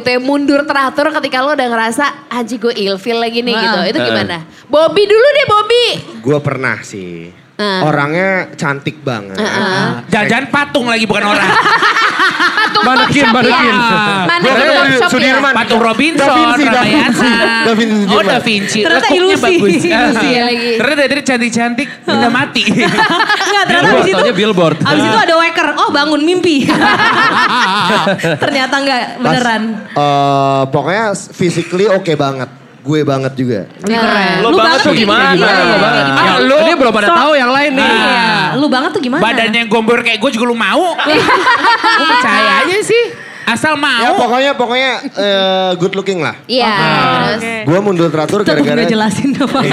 gitu ya mundur teratur ketika lo udah ngerasa anjing gue ilfil lagi nih Ah. gitu. Itu gimana? Bobby dulu deh Bobby. Gue pernah sih. Ah. Orangnya cantik banget. Jangan-jangan patung lagi bukan orang. Patung Manekin, ya. Manekin ya. Sudirman. Patung Robinson, Da Vinci, Da Vinci. Ramayana. Da Vinci Oh. Da Vinci. Ternyata ilusi. bagus. Ilusi ya lagi. Ternyata dari cantik-cantik udah mati. Enggak, ternyata abis itu. billboard. Abis itu ada waker. Oh bangun mimpi. ternyata enggak Pas, beneran. eh, pokoknya physically oke banget. Gue banget juga. Keren. Lo banget tuh gimana? Iya, iya, Lo iya, banget. gimana? Ah, lu. Ini belum pada tahu yang lain nih. Iya. Lu banget tuh gimana? Badannya gombor kayak gue juga lu mau. Gue percaya aja sih. Asal Ya mau. pokoknya pokoknya eh, good looking lah. Iya. terus. Gue mundur teratur Tetep gara-gara. gak jelasin apa.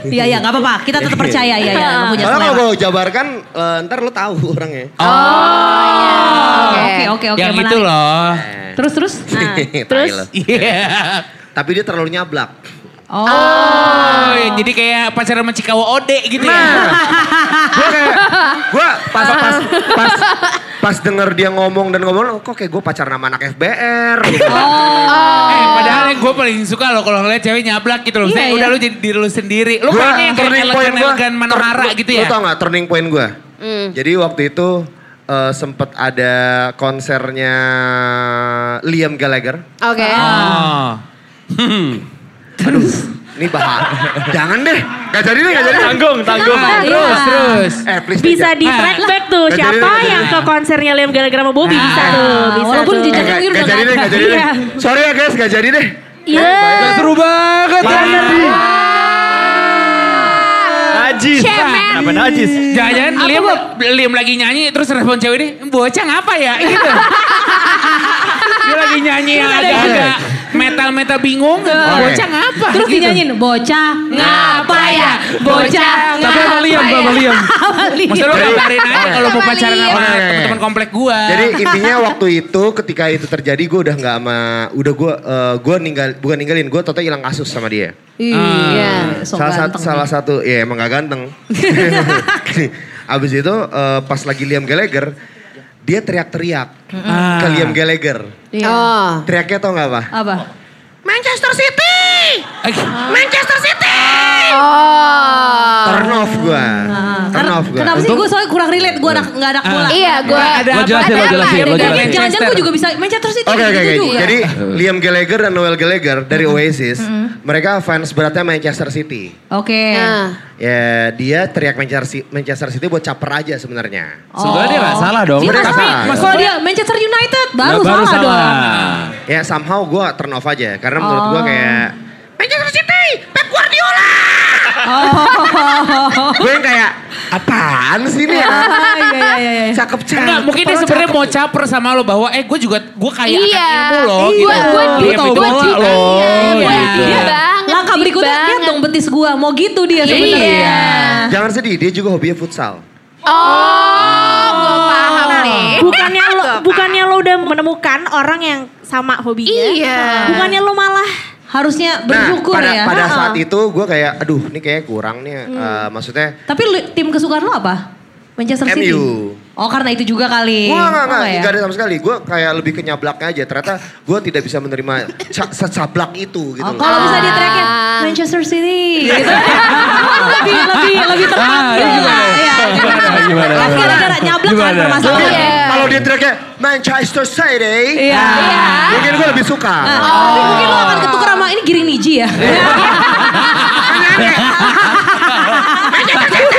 Iya, iya gak apa-apa. Kita tetap percaya ya, ya. Lu punya Soalnya kalau gue jabarkan eh, ntar lo tahu orangnya. Oh, Oke, oke, oke. Yang menarik. itu loh. Terus, terus. Nah. Terus? Iya. Tapi dia terlalu nyablak. Oh. Oh, ya, jadi kayak pacaran sama Cikawa Ode gitu ya. gue kayak gue pas pas pas pas denger dia ngomong dan ngomong kok kayak gue pacaran sama anak FBR gitu. Eh, padahal yang gue paling suka loh kalau ngeliat cewek nyablak gitu loh. Iya, Saya iya. udah lu jadi diri lu sendiri. Lu Gua kayaknya yang kayak turning point gua, elegan-elegan Manohara tur- gitu Lu ya. tau gak turning point gue? Jadi waktu itu eh, sempet ada konsernya Liam Gallagher. Oke. Oh. Aduh, ini bahas. Jangan deh, gak jadi deh, gak jadi. Tanggung, tanggung. Ah, Terus, iya. terus. Eh please Bisa di Ah. track back tuh jadi, siapa jadi. yang ke konsernya Liam Gallagher sama Bobby bisa Ah, tuh, bisa walaupun tuh. Eh, jejaknya gak, udah gak jadi deh, gak jadi deh. Iya. Sorry ya guys, gak jadi deh. Iya. Seru banget. Najis. Cemen. Apa najis? Jangan-jangan Liam, Liam lagi nyanyi terus respon cewek ini, bocah ngapa ya? Gitu. Dia lagi nyanyi yang agak-agak metal-metal bingung. Bocah ngapa? Terus Gitu. dinyanyiin, bocah ngapa ya? Bocah Tapi sama Liam, sama Liam. Maksudnya lu kabarin aja kalau mau pacaran sama teman-teman komplek gua. Jadi intinya waktu itu ketika itu terjadi gue udah nggak sama udah gue uh, gue ninggal bukan ninggalin gue total hilang kasus sama dia. Iya, so salah satu salah satu ya emang gak ganteng. Abis itu eh, pas lagi Liam Gallagher dia teriak-teriak ke Liam Gallagher. Iya. Oh. Teriaknya tau gak apa? Apa? Manchester City, Manchester City. Oh. Turn off gue, turn Karena, off gue. kenapa sih gue soalnya kurang relate, gue anak, gak anak bola. Iya, gue Ada Lo jelasin, lo jelasin, lo jelasin. Jangan-jangan gue juga bisa Manchester City Oke oke gitu oke. Jadi Liam Gallagher dan Noel Gallagher dari Oasis, mereka fans beratnya Manchester City. Oke. Nah. Ya dia teriak Manchester City, Manchester City buat caper aja sebenarnya. Sebenarnya dia gak salah dong. Iya, Sebenarnya tapi nggak salah. kalau dia Manchester United baru, Nah, baru salah, salah. dong. Ya somehow gue turn off aja karena menurut gue Oh. kayak Manchester City, Pep Guardiola. Oh. gue yang kayak apaan sih ini ya? Ah, iya, iya, iya, iya. Cakep cakep. Enggak, mungkin dia sebenarnya mau caper sama lo bahwa eh gue juga gue kayak Iya. akan ilmu loh Iya. gitu. Gua- gua Liam di- itu gua bola loh. iya, Iya. iya. Dia banget, langkah berikutnya lihat dong betis gua. Mau gitu dia sebenarnya. Iya. Jangan sedih, dia juga hobinya futsal. Oh, gue paham nih. Bukannya lo bukannya lo udah menemukan orang yang sama hobinya. Iya. Bukannya lo malah Harusnya bersyukur nah, pada, ya. pada Ha-ha. saat itu gue kayak, aduh ini kayak kurang nih. Hmm. eh, maksudnya Tapi lu- tim kesukaan lo apa? Manchester City. MU. Oh karena itu juga kali. Gue gak, Oh, gak, ya? gak ada sama sekali. Gue kayak lebih ke nyablaknya aja. Ternyata gue tidak bisa menerima ca- secablak itu gitu. Oh, loh. kalau bisa dia teriaknya Ah. Manchester City gitu. lebih lebih lebih tepat. Ah, Iya, gimana? iya, Gimana, gimana, Kan gimana? gara-gara nyablak kan Gimana? Iya. Kalau dia teriaknya Manchester City, Iya. mungkin gue lebih suka. Tapi mungkin lo akan ketukar sama ini Giring Niji ya. Manchester City.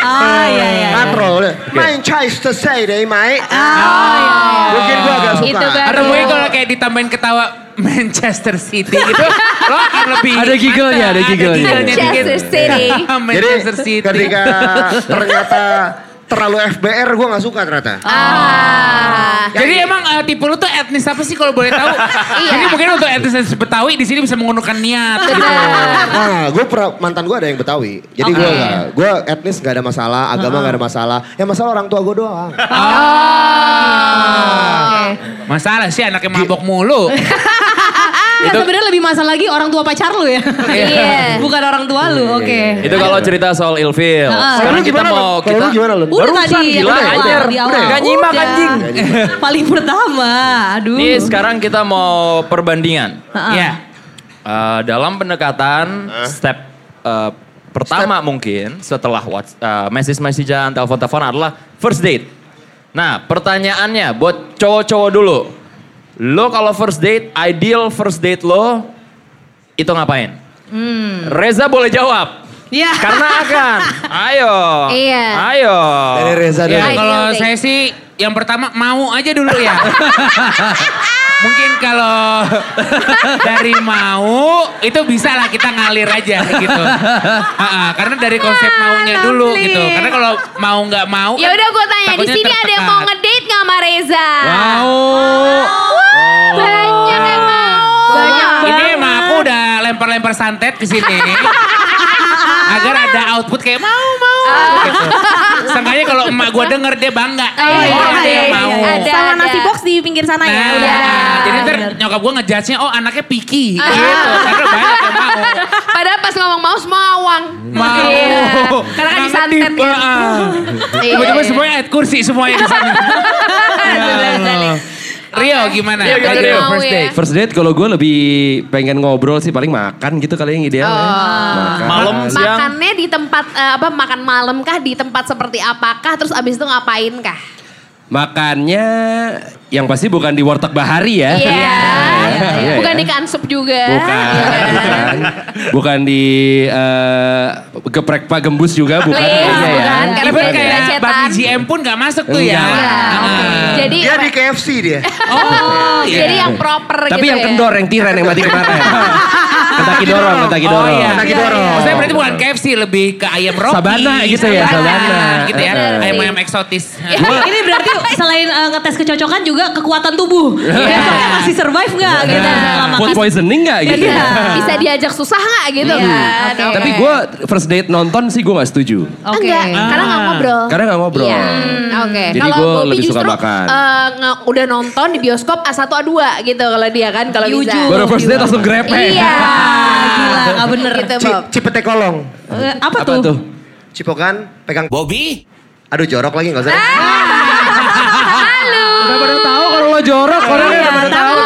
Ah iya iya. Katro, udah. Manchester City, mate. Ah iya iya. Mungkin gue agak suka. Itu. Atau mungkin kalau kayak ditambahin ketawa Manchester City gitu, lo akan lebih Ada giggle-nya, ada giggle-nya. Manchester City. Jadi Manchester City. ketika ternyata terlalu FBR, gue gak suka ternyata. Ah. Jadi emang eh, tipe lu tuh etnis apa sih kalau boleh tahu? Iya. Jadi mungkin untuk etnis etnis Betawi di sini bisa menggunakan niat. gitu. Nah, gue mantan gue ada yang Betawi. Jadi gue Oke. gak, gue etnis gak ada masalah, agama gak ada masalah. Yang masalah orang tua gue doang. Masalah sih anaknya mabok mulu. Itu sebenarnya lebih masalah lagi orang tua pacar lu ya. Iya. Bukan orang tua lu, oke. Itu kalau cerita soal ilfeel. Heeh. Sekarang lu kita gimana, mau kita lu gimana, Lun? Udah tadi yang gila, awal, anjir. di awal. Nggak nyimak, anjing. Paling pertama, aduh. Ini sekarang kita mau perbandingan. Heeh. Ya. Eh, dalam pendekatan step eh, pertama mungkin setelah whats- eh, message-messagean, telepon-telepon adalah first date. Nah, pertanyaannya buat cowok-cowok dulu. Lo kalau first date, ideal first date lo itu ngapain? Reza boleh jawab. Ya. Karena akan. Ayo. Iya. Ayo. Dari Reza Ya dulu. kalau Ideal saya sih yang pertama mau aja dulu ya. Mungkin kalau dari mau itu bisa lah kita ngalir aja gitu. Karena dari konsep maunya dulu gitu. Karena kalau mau nggak mau. Ya udah gue tanya di sini ada yang mau ngedate nggak sama Reza? Mau. Banyak yang mau. Banyak. Ini emang aku udah lempar-lempar santet ke sini. agar ada output kayak mau mau. Gitu. Seenggaknya kalau emak gue denger dia bangga. Oh, iya, ada iya, yang iya, mau. iya. Ada, Sama ada. nasi box di pinggir sana Nah, ya. Udah jadi ntar bener. nyokap gue ngejudge-nya, oh anaknya picky Ah. gitu. Karena banyak yang mau. Padahal pas ngomong mau semua awang. Mau. Iya. Karena kan disantet kan. ah. Iya, Tiba-tiba iya. semuanya ayat kursi semuanya di sana. Ya. Rio gimana? Rio, gimana? first Mau date. ya. First date kalau gue lebih pengen ngobrol sih paling makan gitu kali yang ideal ya. Makan. Malam siang. Makannya di tempat eh, apa makan malam kah di tempat seperti apakah terus abis itu ngapain kah? Makannya yang pasti bukan di warteg bahari ya. Iya. Iya, Bukan ya. di kansup juga. Bukan. bukan. Bukan di eh, geprek Pak Gembus juga bukan. Iya, kayaknya ya. bukan. Karena Even beda kayak babi GM pun gak masuk tuh ya. Iya. Ah. Jadi Dia di KFC dia. Oh, iya. jadi yang proper Tapi gitu yang ya. kendor, yang tiran yang mati kemarin. Kentaki dorong, Oh dorong. iya. Kaki dorong. Maksudnya berarti bukan KFC, lebih ke ayam Rocky. Sabana gitu ya, Sabana. Gitu ya, ayam-ayam eksotis. Ini berarti selain eh, ngetes kecocokan juga kekuatan tubuh. Besoknya masih survive nggak gitu selama Food poisoning gak gitu? Iya. Bisa diajak susah nggak gitu Iya, kan? Tapi gue first date nonton sih gue gak setuju. Oke. Enggak, karena nggak ngobrol. Karena gak ngobrol. Iya, oke. Jadi Kalau gua Bobby lebih suka justru, makan. eh, nge- udah nonton di bioskop A1 A2 gitu kalau dia kan kalau bisa. Baru first date langsung grepe. Iya. Gila, nggak bener. Gitu, Ci- Bob. Cipete kolong. Eh, apa, Apa tuh? tuh? Cipokan, pegang. Bobby? Aduh jorok lagi gak usah. deh. Udah pada tahu kalau lo jorok orangnya udah pada tahu.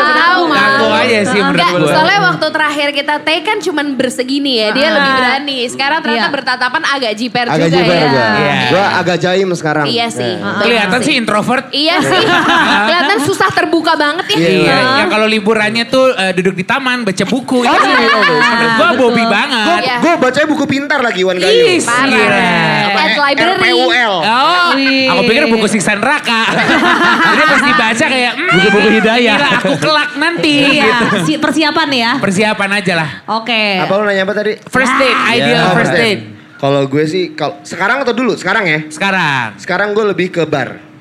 Aja sih menurut Enggak, gue. soalnya waktu terakhir kita take kan cuman bersegini ya. Dia lebih berani. Sekarang ternyata Iya. bertatapan agak jiper Agak juga jiper ya. gua. Iya. Gua agak jaim sekarang. Iya sih. Nah. betul Kelihatan sih introvert. Iya sih. Kelihatan susah terbuka banget ya. Iya, yang kalau liburannya tuh eh, duduk di taman baca buku. Itu iya, iya. menurut gua Bobby banget. Gue Iya. gue bacanya buku pintar lagi Wan Gayu. Parah. At library. RPUL. Oh, aku pikir buku siksa neraka. Jadi pas dibaca kayak hmm, Buku-buku hidayah. gila, aku kelak nanti Iya. Si- persiapan ya. Persiapan aja lah. Oke. Apa lu nanya apa tadi? First date, ideal Oh, first date. Kalau gue sih, kalau sekarang atau dulu? Sekarang ya. Sekarang. Sekarang gue lebih ke bar.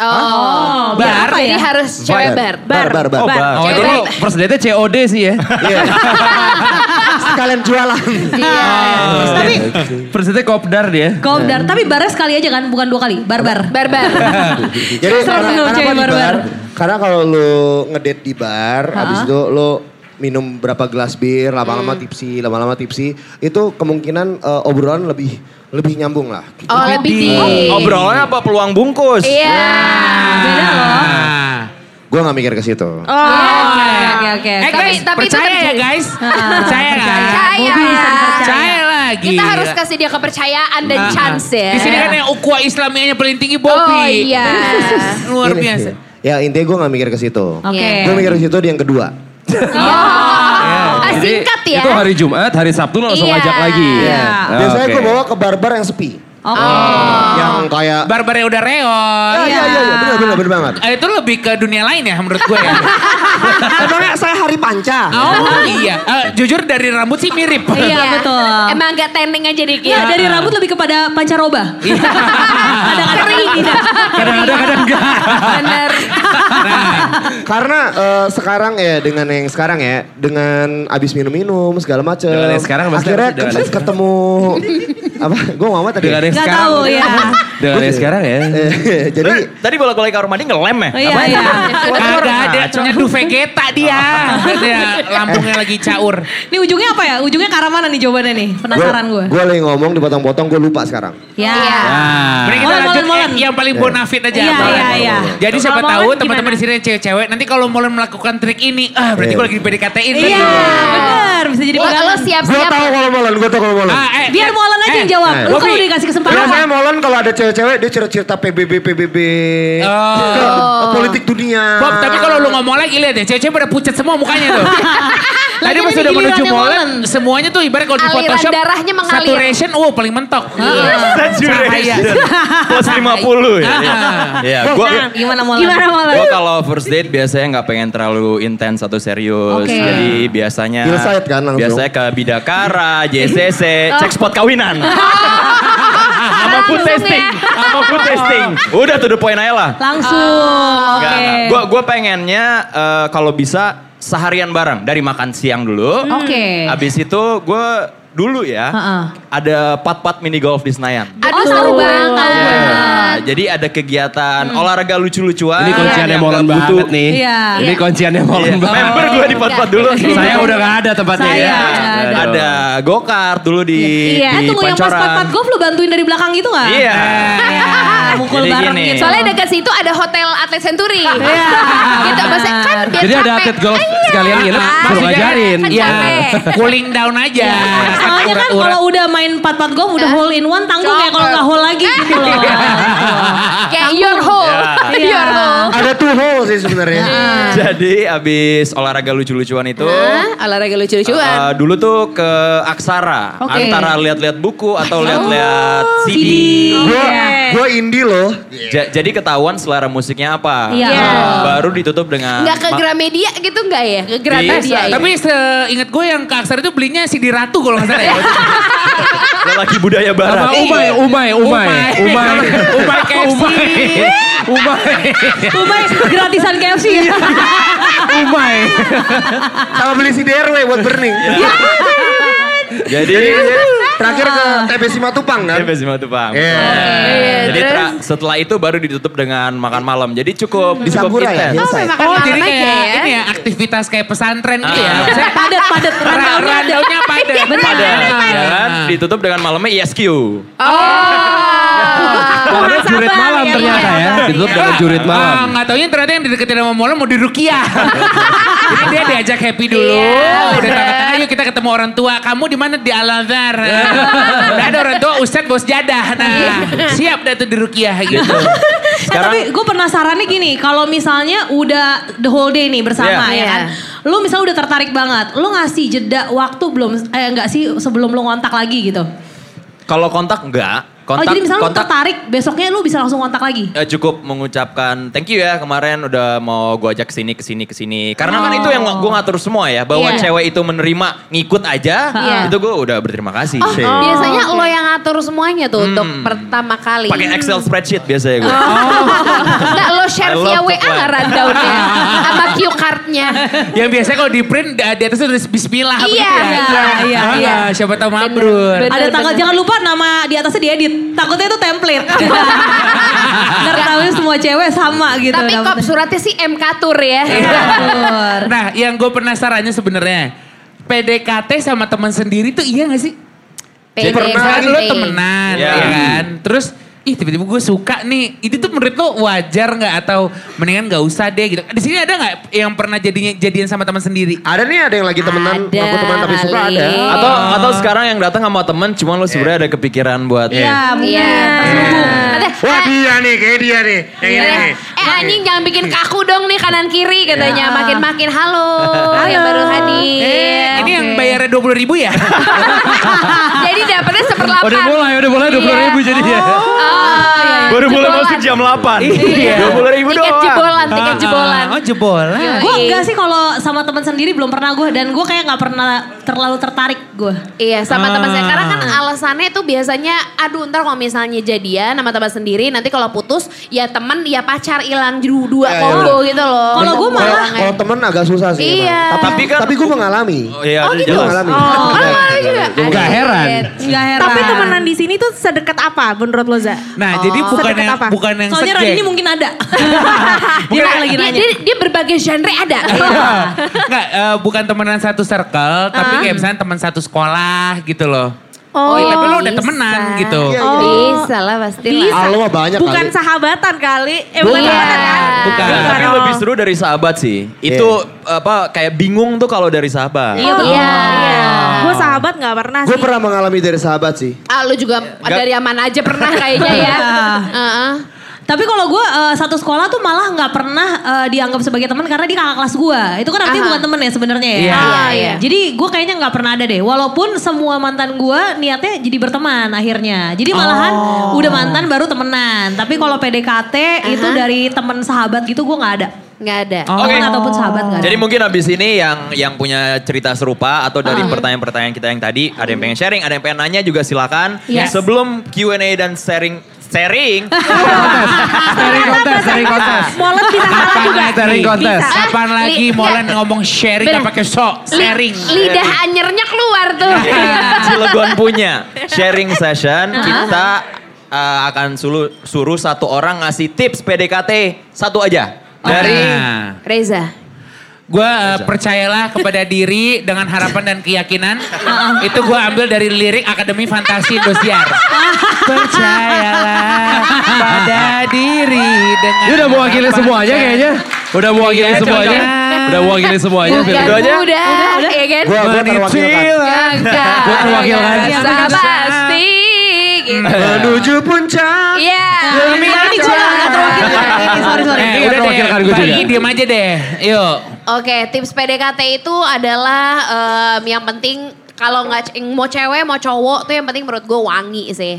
Oh, bar apa Jadi ya? harus cewek bar. Bar, bar, bar. Oh, bar. Oh, jadi- lo first date-nya COD sih ya. Iya. Sekalian jualan. Tapi First date-nya kopdar dia. kopdar, tapi barnya sekali aja kan, bukan dua kali. Barbar. Barbar. Jadi Serem karena, lu, karena bar? Karena kalau lu ngedate di bar, habis itu lu minum berapa gelas bir, lama-lama tipsi, lama-lama tipsi, itu kemungkinan eh, obrolan lebih lebih nyambung lah. Oh, lebih di. Obrolannya apa peluang bungkus? Iya. Beda loh. Gue nggak mikir ke situ. Oke, oke, oke. Eh Tapi- tapi itu percaya ya guys. Ah, Percaya kan? Percaya. Bobby bisa dipercaya. Percaya lagi. Kita harus kasih dia kepercayaan dan Ah, chance ya. Di sini kan yang ukhuwah Islamianya paling tinggi Bobby. Oh iya. Luar biasa. Ya intinya gue nggak mikir ke situ. Oke. Iya. Gue mikir ke situ di yang kedua. Ah, Jadi, singkat ya. Itu hari Jumat, hari Sabtu lo langsung Iya. ajak lagi. Iya. Biasanya Oke. gue bawa ke bar-bar yang sepi. Oke. Yang kayak Barbarnya udah reot. Ah, iya iya iya benar benar benar banget. Eh, itu lebih ke dunia lain ya menurut gue ya. Emangnya saya hari panca. Oh iya, Eh, jujur dari rambut sih mirip. Iya, betul. Emang agak tending aja dikit. Iya, dari rambut lebih kepada pancaroba. Iya. Kadang-kadang tidak. Kadang-kadang kadang enggak. Bener. Karena eh, sekarang ya dengan yang sekarang ya dengan abis minum-minum segala macem. Dengan yang sekarang pasti akhirnya ketemu Apa? Gue Muhammad tadi. Dengan yang Gak sekarang. tahu ya. Dengan yang sekarang ya. Eh, Jadi Tadi bolak-balik kamar mandi ngelem ya? Oh, iya, iya. Kagak ada, nyeduh Vegeta dia. Dia lambungnya lagi caur. Ini ujungnya apa ya? Ujungnya ke arah mana nih jawabannya nih? Penasaran gue. Gue lagi ngomong dipotong-potong gue lupa sekarang. Ya. Nah. Mending kita lanjut yang paling bonafit aja. Iya, iya, iya. Jadi siapa tahu teman-teman di sini yang cewek-cewek nanti kalau Molen melakukan trik ini, ah berarti Iya. gue lagi di PDKT-in. Iya, benar. Bisa jadi Lo, lo pegangan. Gue siap-siap. tahu kalau molen, gue tahu kalau molen. Ah, eh, Biar eh, Molen aja yang jawab. Lu Bobby. kalau dikasih kesempatan. Biasanya molen kalau ada cewek-cewek dia cerita-cerita PBB PBB Oh. politik dunia. Bob, tapi kalau lu ngomong lagi lihat deh, cewek-cewek pada pucat semua mukanya tuh. Tadi pas udah menuju molen, semuanya tuh ibarat kalau di Photoshop, darahnya mengalir. saturation, oh paling mentok. Cahaya. Plus 50 ya. Ah. Iya, gua Nah, gimana Molen? Gimana Molen? Gua kalau first date biasanya nggak pengen terlalu intens atau serius. Jadi biasanya kan? Biasanya ke Bidakara, JCC, cek spot kawinan. Sama food Langsung testing, ya. sama food testing. Udah tuh the point aja lah. Langsung. Oke. Nggak, nggak. Gua gua pengennya eh, kalau bisa seharian bareng dari makan siang dulu. Oke. Habis itu gue dulu ya Heeh. ada pat-pat mini golf di Senayan. Aduh seru banget. Nah, jadi ada kegiatan olahraga lucu-lucuan. Ini kunciannya yang molen nggak butuh- banget nih. Iya. Ini kunciannya molen Iya, banget. Member gue di pat-pat dulu. Saya udah gak ada tempatnya Saya ya. ada. Ada go-kart dulu di, Iya, di tunggu yang pas Pancoran. pat-pat golf lu bantuin dari belakang gitu gak? Iya. Iya, mukul Jadi bareng gini. gitu. Soalnya dekat situ ada hotel atlet Century. Iya. gitu maksudnya kan biar Jadi ada capek. atlet golf Ah, iya. sekalian nginep, suruh Maksudnya, ngajarin. kan Ya, capek. cooling down aja. Soalnya kan kalau udah main pat-pat golf udah hole in one tanggung ya kalau nggak hole lagi gitu loh. Kayak your hole. Iya. your hole. Hole sih sebenarnya. Jadi abis olahraga lucu-lucuan itu. Hah? olahraga lucu-lucuan. uh, dulu tuh ke Aksara. Oke. Antara lihat-lihat buku atau lihat-lihat Oh, CD. Gue Oke. gue indie loh. Ja- jadi ketahuan selera musiknya apa. Iya. Uh, Baru ditutup dengan... Enggak ke Gramedia gitu enggak ya? Ke Bisa, Gramedia ya? Tapi seingat gue yang ke Aksara itu belinya CD Ratu kalau nggak salah ya. Lelaki budaya Sama barat. umai, umai, umai, umai. Umai KFC. Umai. Umay gratisan KFC ya. Umai. Sama beli si DRW buat burning. Jadi... Terakhir ke TB Simatupang kan? Iya, Besi Matu, Bang. Iya. Iya, Jadi setelah itu baru ditutup dengan makan malam. Jadi cukup Di cukup Sampura ya? Oh malam jadi kayak ya? ini ya aktivitas kayak pesantren gitu ya. Ah. Padat padat rundownnya ada. rundownnya padat. Benar. Ada, Benar. ya kan? Ditutup dengan malamnya ISQ. Oh, ada jurit malam ya, ternyata iya. ya. Ditutup dengan jurit Ah, malam. nggak taunya ternyata yang dideketin sama Mola mau dirukiah. Jadi dia diajak happy dulu. Iya. Udah tengah-tengah yuk kita ketemu orang tua. Kamu di mana di Al Azhar. Udah ada orang tua Ustadz bos jadah. Nah siap dah tuh dirukiah gitu. Eh, tapi gue penasarannya gini, kalau misalnya udah the whole day nih bersama Iya. ya kan, lu misalnya udah tertarik banget, lu ngasih jeda waktu belum, eh enggak sih sebelum lu ngontak lagi gitu? Kalau kontak enggak. Kontak, oh jadi misalnya lu kontak tertarik, besoknya lu bisa langsung kontak lagi? eh, cukup mengucapkan thank you ya kemarin udah mau gue ajak ke sini ke sini ke sini. Karena kan itu yang gue ngatur semua ya. Bahwa Iya. cewek itu menerima ngikut aja. Iya. Itu gue udah berterima kasih. Oh, sih. biasanya lo yang ngatur semuanya tuh untuk pertama kali. Pakai Excel spreadsheet biasanya gue. Enggak lo share via WA nggak rundownnya sama cue cardnya. Yang biasanya kalau di print di di atas tulis Bismillah. Iya, ya. iya, iya, Ah, iya. Siapa tahu mabrur. Ada tanggal, bener. jangan lupa nama di atasnya diedit. Takutnya itu template. Ntar tahunya semua cewek sama gitu. Tapi kok suratnya sih MK Tour ya. Betul. Nah yang gue penasarannya sebenarnya. PDKT sama teman sendiri tuh iya gak sih? PDKT. Misalnya lo temenan Iya. ya kan. Terus ih tiba-tiba gue suka nih. Itu tuh menurut lo wajar gak atau mendingan gak usah deh gitu. Di sini ada gak yang pernah jadinya jadian sama teman sendiri? Ada nih ada yang lagi temenan, Ada ngaku teman tapi suka ada. Atau atau sekarang yang datang sama temen cuma lo sebenarnya ada kepikiran buat Iya. Iya. Terselubung. Ada, Wah dia nih, kayak dia nih. Iya. nih. Eh anjing jangan bikin kaku dong nih kanan kiri katanya. Makin-makin halo. Yang baru hadir. Eh, ini yang bayarnya dua puluh ribu ya? Jadi dapetnya seperlapan. Udah mulai, udah mulai 20 ribu Iya. jadinya. Oh, Baru mulai masuk jam 8. Iya. Dua puluh ribu Tiket doang. Jebolan. Oh jebolan. Gue enggak sih kalau sama teman sendiri belum pernah gue dan gue kayak nggak pernah terlalu tertarik gue. Iya sama teman saya. Karena kan Ah. alasannya itu biasanya aduh ntar kalau misalnya jadian sama teman sendiri nanti kalau putus ya teman ya pacar hilang dua, dua Iya, combo gitu loh. Kalau gue malah- kalau temen agak susah sih. Iya. emang. Tapi, Tapi kan- tapi gue mengalami. Oh iya, Oh, gitu? mengalami. Oh. Oh, malu juga. Nggak heran. Enggak heran. Tapi temenan di sini tuh sedekat apa menurut lo Za? Nah, jadi bukan Sedekat yang apa? bukan yang Soalnya sejek. Radini mungkin ada. Bukan, Dia lagi Dia, nanya. dia, dia berbagai genre ada. Enggak, eh, bukan temenan satu circle, tapi kayak misalnya teman satu sekolah gitu loh. Oh, Oh, tapi lo udah bisa. temenan gitu. Iya, Oh. Bisa lah pasti Bisa. lah. Ah, lo mah banyak Bukan kali. sahabatan kali. Eh bukan Iya. sahabatan kan? Bukan. Enggak, tapi Oh. lebih seru dari sahabat sih. Itu apa kayak bingung tuh kalau dari sahabat. Iya Oh, betul. Iya. Gue sahabat gak pernah Gue sih. pernah mengalami dari sahabat sih. Ah, lu juga dari aman aja pernah kayaknya ya. Heeh. Tapi kalau gue eh, satu sekolah tuh malah nggak pernah eh, dianggap sebagai teman karena dia kakak kelas gue. Itu kan artinya Aha. bukan temen ya sebenarnya ya. Iya, iya, iya. Jadi gue kayaknya nggak pernah ada deh. Walaupun semua mantan gue niatnya jadi berteman akhirnya. Jadi malahan udah mantan baru temenan. Tapi kalau PDKT itu Aha. dari temen sahabat gitu gue nggak ada. Nggak ada. Temen ataupun sahabat nggak ada. Jadi mungkin abis ini yang yang punya cerita serupa atau dari pertanyaan-pertanyaan kita yang tadi, ada yang pengen sharing, ada yang pengen nanya juga silakan. Yes. Sebelum Q&A dan sharing sharing, Sharing kontes, sharing kontes. Molen bisa kalah Kapan juga. lagi? Sharing kontes. Kapan lagi Li- Molen ngomong sharing gak pakai sok, sharing. lidah anyernya keluar tuh. Cilegon punya sharing session, kita uh, akan suruh, suruh satu orang ngasih tips PDKT satu aja. Dari. Reza. Gue percayalah kepada diri dengan harapan dan keyakinan. itu gue ambil dari lirik Akademi Fantasi Indosiar. percayalah pada diri dengan Dia udah mewakili semuanya dan- kayaknya. Udah mewakili Iya, semuanya. coba. Udah mewakili semuanya. Firman. Itu aja? mudah, ya kan? Gue gue terwakilkan. Gua terwakilkan. Pasti. Gitu. Menuju puncak. Iya. Ini gue nggak terwakilkan. Ini sorry sorry. Eh, Iya, udah deh, juga. diem aja deh. Yuk. Oke, tips PDKT itu adalah em, yang penting kalau nggak mau cewek mau cowok tuh yang penting menurut gue wangi sih.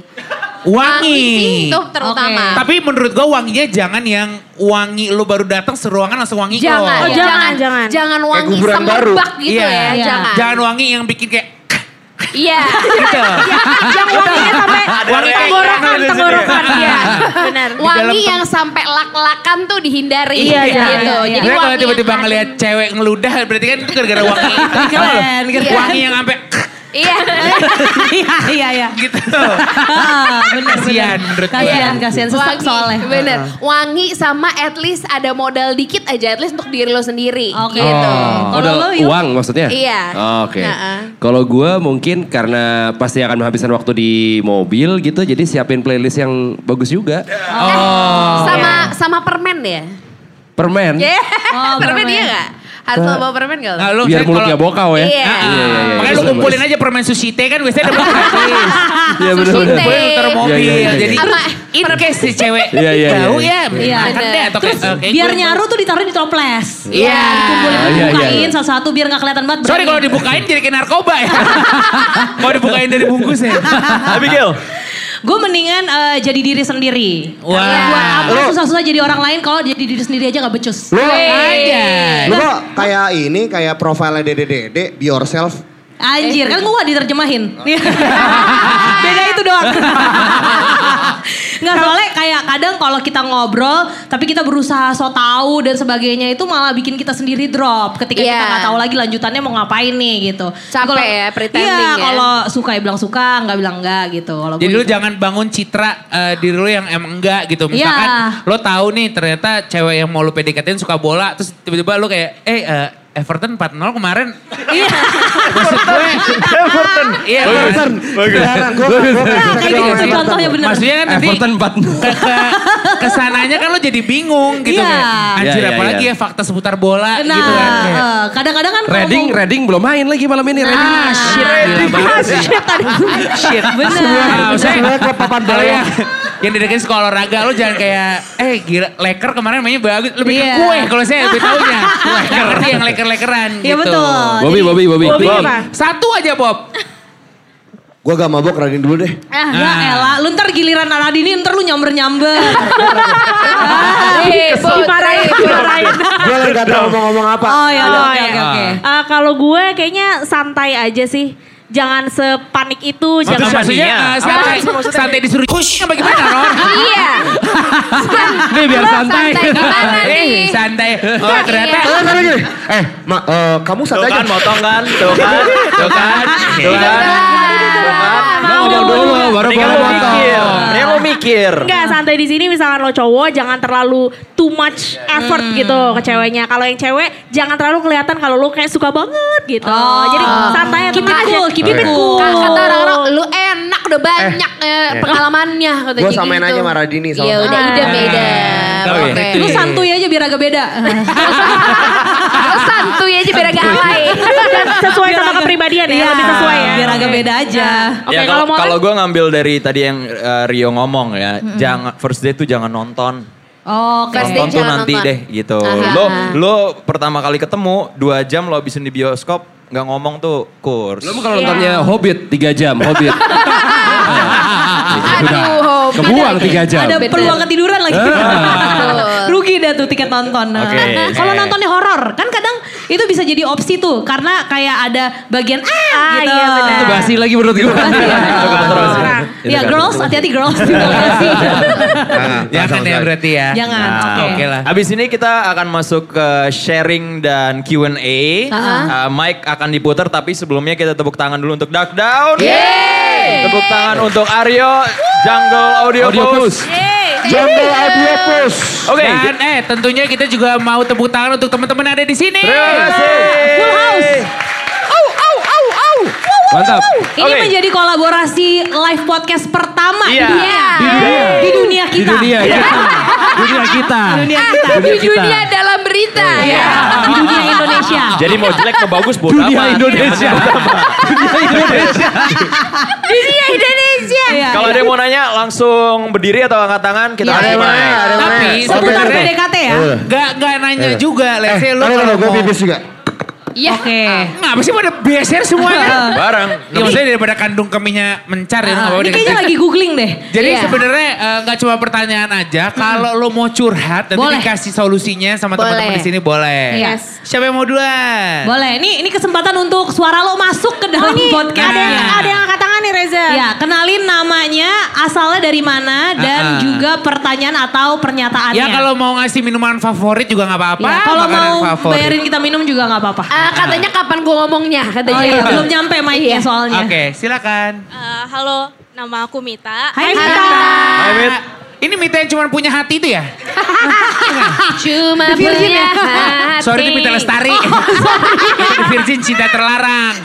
Wangi. sih itu terutama. Tapi menurut gue wanginya jangan yang wangi lu baru datang seruangan langsung wangi Jangan, kok. Oh, jangan, jangan. jangan wangi kuburan baru. semerbak gitu Iya. ya, Iya. jangan. Jangan wangi yang bikin kayak Iya. gitu. Yang wanginya sampai Wangi tenggorokan, gitu. tenggorokan. Iya, benar. wangi yang sampai lak-lakan tuh dihindari Iya, iya, gitu. iya, iya. Jadi Jadi kalau tiba-tiba yang ngelihat cewek ngeludah berarti kan itu gara-gara wangi gitu keren. Wangi yang sampai Iya. Iya iya iya. gitu. Ah, bener, Kasian bener. menurut gue. Kasian, kasian. Sesak soalnya. Bener. Wangi sama at least ada modal dikit aja. At least untuk diri lo sendiri. Oke. Gitu. Lo, Yuk? uang maksudnya? Iya. Oh, Oke. Heeh. Kalau gue mungkin karena pasti akan menghabiskan waktu di mobil gitu, jadi siapin playlist yang bagus juga. Oh. Sama sama permen ya? Permen. Yeah. Oh, permen permen. iya gak? Harus lo bawa permen gak? lo? Nah, lu Biar saya mulutnya kalau- bokau ya. Iya. Ah, ah. Iya, iya, iya. Makanya lu kumpulin aja permen sushi teh kan biasanya dapat gratis. Iya benar Sushi benar. teh. Gue muter mobil Iya, iya, iya. jadi Sama in case si cewek Iya, iya, iya. ya Iya. makan deh atau Terus biar nyaru tuh ditaruh di toples. Iya. Dikumpulin, Iya, iya, dibukain iya. satu-satu biar gak kelihatan banget. Sorry kalau dibukain jadi kayak narkoba ya. Mau dibukain dari bungkusnya. Abigail. Gue mendingan eh, jadi diri sendiri. Wah. Buat apa susah-susah jadi orang lain kalau jadi diri sendiri aja gak becus. Lu, Aja. lu kok kayak ini, kayak profilnya Dede Dede, be yourself. Anjir, kan gue gak diterjemahin. Oh. Beda itu doang. Nggak soalnya kayak kadang kalau kita ngobrol tapi kita berusaha so tahu dan sebagainya itu malah bikin kita sendiri drop ketika kita Iya. nggak tahu lagi lanjutannya mau ngapain nih gitu. Capek Kalau- ya, pretending Iya, ya. kalau suka ya bilang suka, nggak bilang enggak gitu. Kalau Jadi lu gitu. jangan bangun citra eh, diri lu yang emang enggak gitu. Misalkan Iya. lo tahu nih ternyata cewek yang mau lu PDKT suka bola terus tiba-tiba lu kayak eh eh, Everton 4-0 kemarin. Iya. Maksud gue Everton. Iya. Everton. Nah, gitu tuh contohnya bener. Maksudnya kan nanti Everton 4 ke, ke, ke sananya kan lo jadi bingung gitu Iya. anjir Iya, iya, apalagi iya. ya fakta seputar bola Nah, gitu kan. Eh, kadang-kadang kan Reading, Reading belum main lagi malam ini. Reading. Ah, shit. Gila banget sih. Shit. Bener. Maksudnya Semua klub papan kalau bawah. Yang, dideketin sekolah olahraga lo jangan kayak eh gila Laker kemarin mainnya bagus lebih Iya. ke kue kalau saya lebih taunya. Laker yang Laker-Lakeran Iya gitu. betul. Bobby, Bobby, Bobby. Bobby Bob. Satu aja Bob. Gua gak mabok, Radin dulu deh. Ah, ya Nah. elah, lu ntar giliran Aladini ntar lu nyamber-nyamber. Ribut, Dimarahin, ribut. dimarahin. Gue lagi gak tahu ngomong-ngomong apa. oh ya Oh, oke iya. oke oke. Eh, kalau gue kayaknya santai aja sih. Jangan sepanik itu, Maksud- jangan maksudnya mania. eh, santai, sih santai disuruh kush apa gimana Ron? Iya. Nih biar santai. Gimana Eh, nih? santai. Oh ternyata. Eh. Eh, ma, eh, kamu Tuh santai kan aja. motong kan, tuh kan, tuh kan, tuh kan. Lo ngomong dulu baru boleh lo potong. Mikir. Enggak santai di sini misalkan lo cowok jangan terlalu too much effort gitu ke ceweknya. Kalau yang cewek jangan terlalu kelihatan kalau lo kayak suka banget gitu. Oh. Jadi santai Keep it tenang aja. cool, keep it cool. Kan kata orang-orang lu enak udah banyak eh, pengalamannya kata Gue gitu. samain aja sama Radini sama Ya udah Ah. idem ya idem. Oke. Lu santuy aja biar agak beda. Lu santuy aja biar agak alay. Dan sesuai Biar sama agak- kepribadian ya, Iya, lebih sesuai ya. Biar agak beda aja. Oke, ya kalau kalau mau kalau gue ngambil dari tadi yang eh, Rio ngomong ya, jangan first date tuh jangan nonton. Oh. First nonton tuh nanti nonton. deh gitu. Aha. Lo lo pertama kali ketemu dua jam lo habisin di bioskop nggak ngomong tuh kurs. Lo kalau nontonnya Hobbit 3 jam, Hobbit. Aduh, hobi. Kebuang 3 jam. Ada peluang ketiduran lagi. Betul. Rugi dah tuh tiket nonton. Oke. Kalau nontonnya horor, kan kadang itu bisa jadi opsi tuh karena kayak ada bagian ah, Ah, gitu. iya benar. Itu basi lagi menurut gue. Itu kan terus. Orang. Ya girls, hati-hati girls. Terima kasih. Nah, Jangan sama ya berarti ya. Jangan. Nah, Oke. Lah. Abis ini kita akan masuk ke sharing dan Q&A. Uh, mic akan diputar tapi sebelumnya kita tepuk tangan dulu untuk Duck Down. Tepuk tangan untuk Aryo, Jungle Audio, Audio Audio Push. Oke. Dan eh tentunya kita juga mau tepuk tangan untuk teman-teman ada di sini. Terima kasih. Full house. Mantap. Ini Oke. menjadi kolaborasi live podcast pertama Iya. di dunia. Di dunia. Di dunia Di kita. dunia kita. Dunia kita. Di dunia kita. Di Dunia kita. dunia dalam berita. Iya. Di dunia Indonesia. Jadi mau jelek mau bagus bodo Dunia amat. Indonesia. Dunia Indonesia. Dunia Indonesia. Iya. Kalau ada yang mau nanya langsung berdiri atau angkat tangan kita Iya. kasih Ada yang Tapi. Seputar sebenarnya PDKT ya. Gak, gak nanya juga. Let's say Eh, lu kalau taruh, gue mau. pipis juga. Iya. Oke. Ngapa sih pada beser semuanya? Bareng. Ya maksudnya daripada kandung keminya mencar ya. nggak apa-apa ini deh. kayaknya lagi googling deh. Jadi Iya. sebenarnya eh, nggak cuma pertanyaan aja. Kalau lo mau curhat, nanti Boleh. dikasih solusinya sama teman-teman di sini boleh. Yes. Siapa yang mau duluan? Boleh. Ini ini kesempatan untuk suara lo masuk ke dalam Oh, nih, podcast. ada yang ada yang angkat tangan nih Reza. Ya, kenalin namanya, asalnya dari mana, dan Ah, ah. juga pertanyaan atau pernyataannya. Ya kalau mau ngasih minuman favorit juga nggak apa-apa. Ya, kalau mau favorit. bayarin kita minum juga nggak apa-apa. Katanya kapan gue ngomongnya katanya. Oh iya, belum nyampe mic-nya soalnya. Oke, silakan. Eh, halo, nama aku Mita. Hai, Hai, Mita. Hai, Mit. Ini Mita yang cuma punya hati itu ya? Cuma Virgin punya ya? hati. Sorry itu Mita Lestari. Itu Virgin cinta terlarang.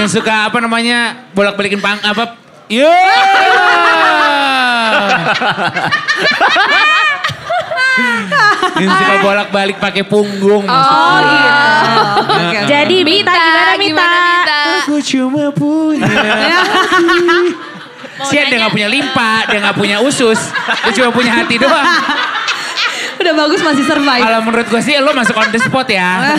Yang suka apa namanya bolak-balikin pang apa? Yo. Yang suka bolak-balik pakai punggung. Oh gitu. Oke, oke. Jadi Mita, gimana Mita? Gimana Mita? Aku cuma punya Sian dia gak punya limpa, dia gak punya usus. Dia cuma punya hati doang. Udah bagus masih survive. Kalau menurut gue sih lo masuk on the spot ya.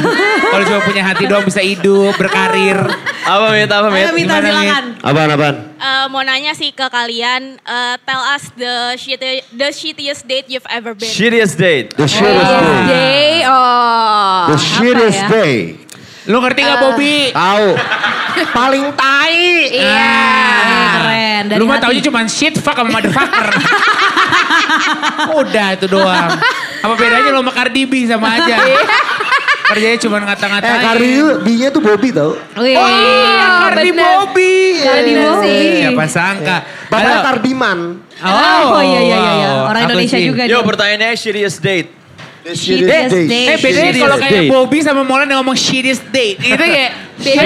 Kalau cuma punya hati doang bisa hidup, berkarir. Apa Mit? Apa Mit? Ayo Mita Gimana, silakan. Apaan, apaan? Eh, mau nanya sih ke kalian, eh, tell us the shitty, the shittiest date you've ever been. Shittiest date. The shittiest day. Day, oh. The shittiest ya? day. Lo ngerti gak Bobby? Tahu. Paling tai. Iya. Eh, keren. Dari Lu mah taunya cuma shit, fuck sama motherfucker. Udah itu doang. Apa bedanya lo sama Cardi B sama aja. Kerjanya cuma Eh, ngata-ngatain. Cardi itu B-nya tuh Bobby tau. Oh, Cardi bener. Bobby. Cardi Bener Bobby. sih. Siapa sangka. Bapaknya Halo. Cardiman. Oh, iya iya iya iya. Orang Aku Indonesia juga Yo pertanyaannya shittiest date. Day. day. Eh bedanya kalau kayak date. Bobby sama Molan yang ngomong shittiest date. Itu kayak Beda.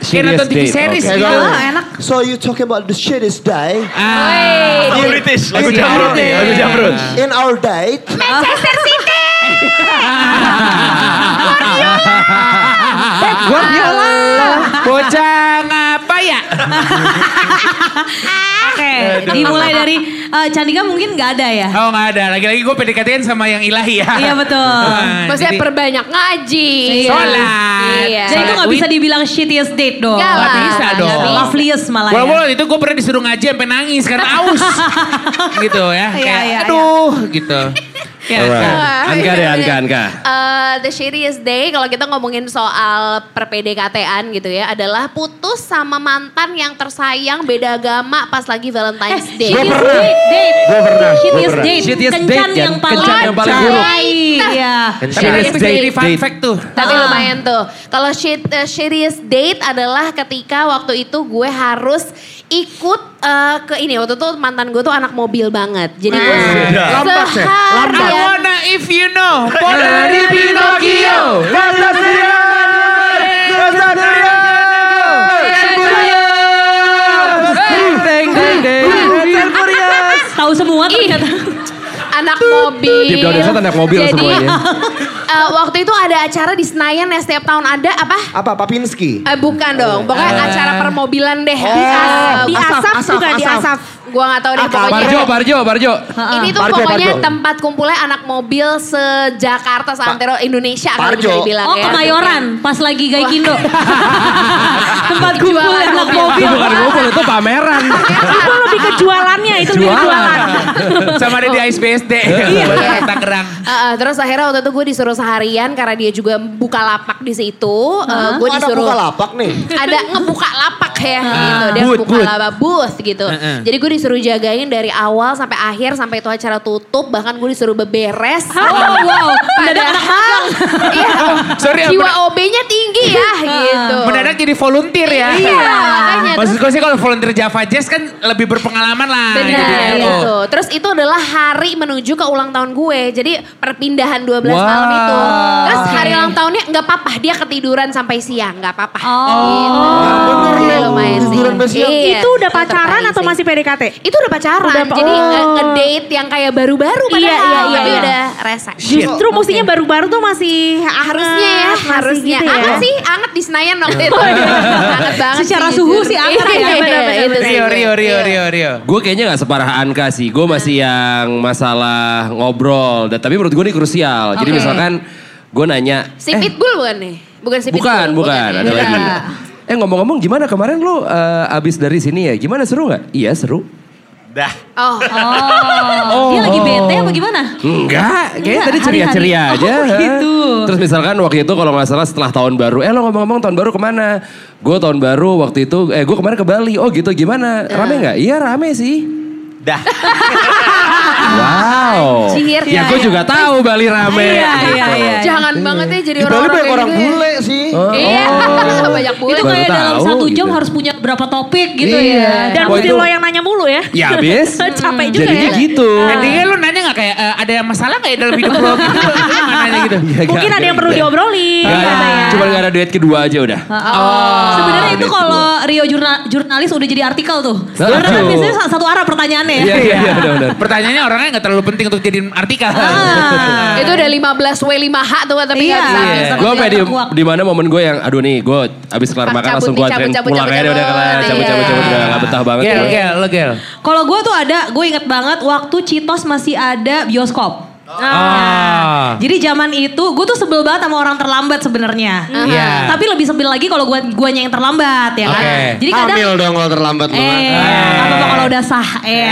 Kayak nonton TV date, series oke. gitu. Ah, enak. So you talking about the shittiest day? Ah. British. Lagu Iya. Jamrut. Lagu Jamrut. In our date, Manchester City. Guardiola. Bocah ngapa ya? Oke, dimulai dari eh, Candika mungkin nggak ada ya? Oh nggak ada. Lagi-lagi gue PDKT sama yang ilahi ya. Iya betul. Ah, Maksudnya jadi- perbanyak ngaji. Iya. Sholat. Iya. Jadi itu nggak bisa dibilang shittiest date dong. Nggak Nggak lah, bisa nggak dong. bisa. Loveliest malah ya. Waktu itu gue pernah disuruh ngaji sampai nangis karena aus. gitu ya. Iya, Kayak, iya, aduh gitu. Alright. Anka deh, Anka, Anka. Eh, the shittiest day kalau kita ngomongin soal per-PDKT-an gitu ya adalah putus sama mantan yang tersayang beda agama pas lagi Valentine's Day. Gue pernah. Date. Gue pernah. Shittiest. Shittiest Kencan date, yang paling Kencan yang paling buruk. Iya. Tapi Shittiest date, fun fact tuh. Tapi Ah. lumayan tuh. Kalau shit, uh, shittiest date adalah ketika waktu itu gue harus ikut uh, ke ini. Waktu itu mantan gue tuh anak mobil banget. Jadi gue Lambat, Seth. I seharian. wanna if you know. Dari Pinocchio. Deng, deng. Tahu semua ternyata. anak mobil. Down inside anak mobil Jadi, semuanya. Eh, waktu itu ada acara di Senayan ya setiap tahun ada apa? Apa? Papinski? Eh, bukan dong, pokoknya acara permobilan deh. Di, Eh, di asap, juga di asap. Gua gak tahu deh pokoknya. Barjo, Barjo, Barjo. Ini tuh Parjo, pokoknya Parjo. tempat kumpulnya anak mobil se-Jakarta, seantero Indonesia kalau bisa dibilang Oh ya. Kemayoran pas lagi Gaikindo. Tempat kumpul anak mobil. Itu bukan ngumpul, itu pameran. itu lebih ke jualannya, itu lebih Jualan. Sama ada di ISBSD. Iya. Uh, uh, terus akhirnya waktu itu gue disuruh seharian karena dia juga buka lapak di situ. Uh, gue Ada disuruh buka lapak nih. ada ngebuka lapak ya gitu. Dia buka lapak booth gitu. Jadi gue disuruh jagain dari awal sampai akhir sampai itu acara tutup. Bahkan gue disuruh beberes. Oh wow, mendadak anak magang. Iya. Sorry, Jiwa bener- OB-nya tinggi ya gitu. Mendadak jadi volunteer ya. Iya, makanya. Maksud gue sih kalau volunteer Java Jazz kan lebih berpengalaman lah. Benar jadinya. gitu. Oh. Terus itu adalah hari menuju ke ulang tahun gue. Jadi perpindahan 12 Wow. malam itu. Terus hari ulang tahunnya nggak apa-apa. Dia ketiduran sampai siang. nggak apa-apa. Oh. Gitu. bener Jadi loh, lumayan sih. tiduran sampai siang. Iya, Itu udah pacaran atau masih PDKT? Itu udah pacaran. Udah Jadi oh. nge- ngedate yang kayak baru-baru padahal. Iya, iya, iya, Tapi iya. udah rese. Justru mestinya baru-baru tuh masih Harusnya ya, anget, harusnya. gitu ya. Anget sih, anget di Senayan waktu itu. anget banget Secara sih, suhu jujur. sih anget ya, Iya, itu sih. Rio, Rio, Rio, Iya. Rio, Rio. Gue kayaknya gak separah Anka sih. Gue masih yang masalah ngobrol. Dan, tapi menurut gue ini krusial. Jadi misalkan gue nanya. Si eh, Pitbull bukan nih? Bukan si Pitbull? bukan, bukan. ya? Ada lagi. Eh ngomong-ngomong gimana kemarin lo eh, abis dari sini ya? Gimana seru gak? Iya seru. Oh, Oh. Dia lagi bete apa gimana? Enggak, kayaknya tadi ceria-ceria aja. Oh, gitu. Terus misalkan waktu itu kalau nggak salah setelah tahun baru, eh lo ngomong-ngomong tahun baru ke mana? Gue tahun baru waktu itu, eh gue kemarin ke Bali. Oh gitu, gimana? Rame nggak? Iya rame sih. Dah. Wow. Anjir. Ya gue juga tahu Bali rame. Iya, iya, iya. Jangan banget ya jadi Di Bali orang-orang banyak orang gitu ya. bule sih. Iya, banyak bule. Itu kayak dalam satu jam gitu. harus punya berapa topik gitu Iya. ya. Dan Wah, mesti lo yang nanya mulu ya. Ya habis. Capek juga Jadinya ya. gitu. Endingnya lu nanya gak kayak eh, ada masalah gak ya dalam hidup lo gitu? Nanya gitu. Ya, Mungkin nggak, ada yang perlu nggak. diobrolin. Gitu ya. Cuma gak ada duet kedua aja udah. Oh. Sebenarnya itu kalau Rio jurnal, jurnalis udah jadi artikel tuh. Karena kan biasanya satu arah pertanyaannya ya. Iya, iya, iya. Pertanyaannya orangnya gak terlalu penting untuk jadiin artikel. Ah. Itu udah 15 W 5H tuh tapi Iya. bisa. Iya. Gue sampai di, mana momen gue yang, aduh nih gue abis kelar makan langsung gue pulang aja udah kelar. cabut. Cabut, cabut, cabut, Iya. udah gak betah banget. Gel, gue. gel, lo gel. Kalau gue tuh ada, gue inget banget waktu Citos masih ada bioskop. Ah. Jadi zaman itu gue tuh sebel banget sama orang terlambat sebenarnya. Iya. Tapi lebih sebel lagi kalau gua guanya yang terlambat ya kan. Oke. Jadi kadang Hamil dong kalau terlambat lu kan. eh apa apa kalau udah sah eh.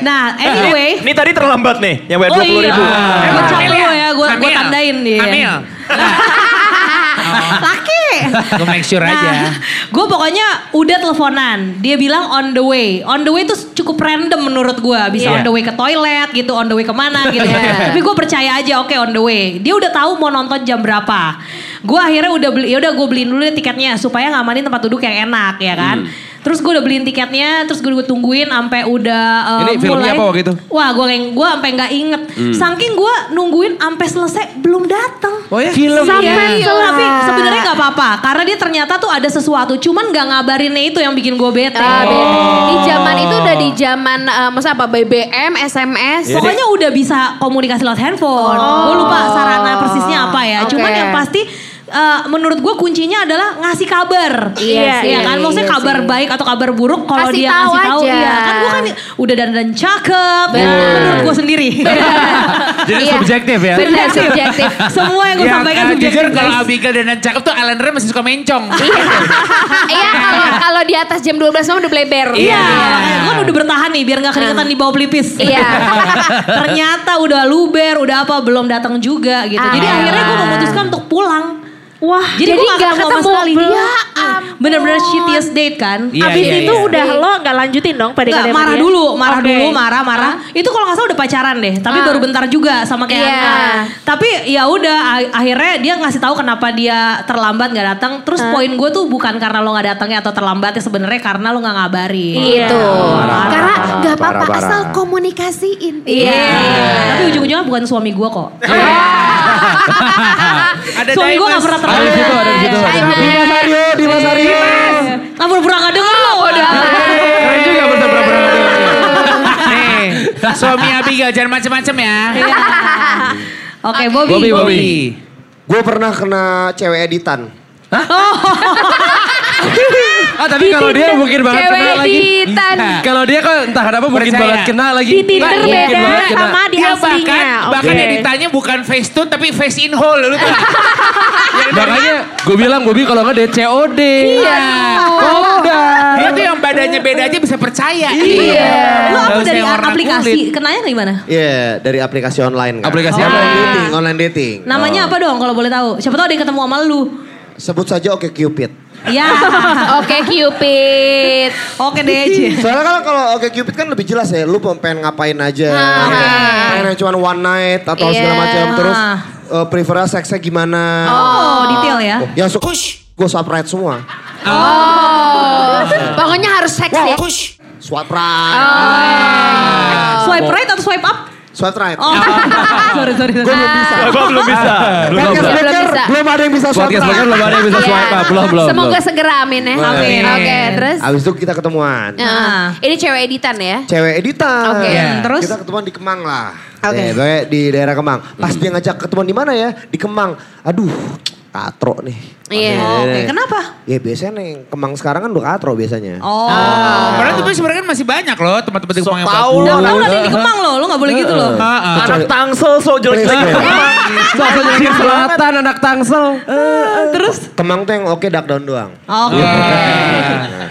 Nah, anyway. Ini tadi terlambat nih, yang bayar Oh 20 ribu. iya. Ah. Emang capek ya, gue gue tandain dia. Hamil. Laki. Gue make sure Nah, aja. gue pokoknya udah teleponan. Dia bilang on the way. On the way itu cukup random menurut gue. Bisa Iya. on the way ke toilet gitu, on the way ke mana gitu. Iya. Tapi gue percaya aja, oke on the way. Dia udah tahu mau nonton jam berapa. Gue akhirnya udah beli, ya udah gue beliin dulu tiketnya supaya ngamanin tempat duduk yang enak ya kan. Terus gue udah beliin tiketnya, terus gue tungguin sampai udah uh, Ini filmnya mulai. apa waktu itu? Wah, gue gue sampai nggak inget. Saking gue nungguin sampai selesai belum datang. Oh ya? Film. Iya, tapi sebenarnya nggak apa-apa karena dia ternyata tuh ada sesuatu, cuman nggak ngabarinnya itu yang bikin gue bete. Ah, beda. Di zaman itu udah di zaman eh, maksudnya apa BBM, SMS. Pokoknya udah bisa komunikasi lewat handphone. Gue lupa sarana persisnya apa ya. Oke. Cuman yang pasti eh, menurut gue kuncinya adalah ngasih kabar. Iya sih, Iya kan, maksudnya iya kabar sih. baik atau kabar buruk kalau dia tahu ngasih tahu. aja. Iya kan gue kan udah dandan cakep. Benar. Menurut gue sendiri. Jadi Iya. subjektif ya. Benar subjektif. Semua yang gue Ya, sampaikan eh, subjektif jujur kalau. Abigail dan cakep tuh Alan Ray masih suka mencong. Iya. Iya kalau kalau di atas jam 12 malam udah bleber. Iya, gue udah bertahan nih biar gak keringetan di bawah pelipis. Iya. Ternyata udah luber, udah apa belum datang juga gitu. Jadi Ah. akhirnya gue memutuskan untuk pulang. Wah, Jadi, Jadi gue gak nggak ketemu sekali. Ya. Bener-bener shittiest date kan. Iya, abis iya, itu iya. udah lo nggak lanjutin dong PDKT Nggak, sama marah dia? dulu, marah Oke. dulu, marah, marah. Itu kalau nggak salah udah pacaran deh, tapi Ah. baru bentar juga sama kayak Iya. Anna. Tapi ya udah, akhirnya dia ngasih tahu kenapa dia terlambat nggak datang. Terus poin gue tuh bukan karena lo nggak datangnya atau terlambatnya sebenarnya karena lo nggak ngabarin. Gitu. Karena parah, nggak apa-apa asal komunikasiin. Iya. Tapi ujung-ujungnya bukan suami gue kok. Ada suami gue nggak pernah Ada di terlambat. situ, ada di situ. ada di situ. Dimas Aryo, Dimas Aryo. Nggak pura-pura nggak denger lo. Udah. Keren juga berpura-pura Nih, suami Abigail jangan macem-macem ya. Oke, Bobby. Bobby, Bobby. Gue pernah kena cewek editan. Ah tapi kalau dia mungkin banget Cewek kena lagi. editan. Kalau dia kok entah kenapa mungkin Percaya. banget kena lagi. Di Tinder Mungkin beda sama di Dia aslinya. bahkan, bahkan Oke. editannya bukan face tune tapi face in hole. Lu tau? Makanya gue bilang Bobby kalau nggak dia COD. Iya. Kopda. Dia tuh yang badannya beda aja bisa percaya. Iya. Lo apa Nggak usah dari yang aplikasi? Kenanya kayak gimana? Iya, dari aplikasi online kan. Aplikasi online apa? dating, online dating. Namanya apa dong kalau boleh tahu? Siapa tahu ada yang ketemu sama lu. Sebut saja Oke Cupid. Ya. Oke Cupid. Oke deh. Ci. Soalnya kan kalau Oke Cupid kan lebih jelas ya, lu pengen ngapain aja. Ah. Pengen yang cuma one night atau segala Iya. macam terus eh, prefernya seksnya gimana. Oh, detail ya. Yang suka gue swipe right semua. Oh. Pokoknya harus seks ya. Swipe right. Swipe right atau swipe up? Swipe right. Oh. sorry, sorry, sorry. Gue belum bisa. Gue belum bisa. Podcast Belum Baker bisa. belum ada yang bisa swipe right. belum ada yang bisa Iya. swipe up. Belum, belum. Semoga belum. segera amin ya. Amin. Oke, terus. Abis itu kita ketemuan. Nah, ini cewek editan ya. Cewek editan. Oke, Iya. terus? Kita ketemuan di Kemang lah. Oke. Eh, pokoknya di daerah Kemang. Pas dia ngajak ketemuan di mana ya? Di Kemang. Aduh, katro nih. Iya. Oh, Oke, kenapa? Ya biasanya nih Kemang sekarang kan udah katro biasanya. Oh. Padahal tapi sebenarnya kan masih banyak loh tempat-tempat di Kemang yang tahu bagus. lah. Tahu lah dia di Kemang loh, lu gak boleh gitu loh. Heeh. Anak tangsel so jelek-jelek. Sosok jadi selatan anak tangsel. Terus? Kemang tuh yang oke duck down doang. Oke.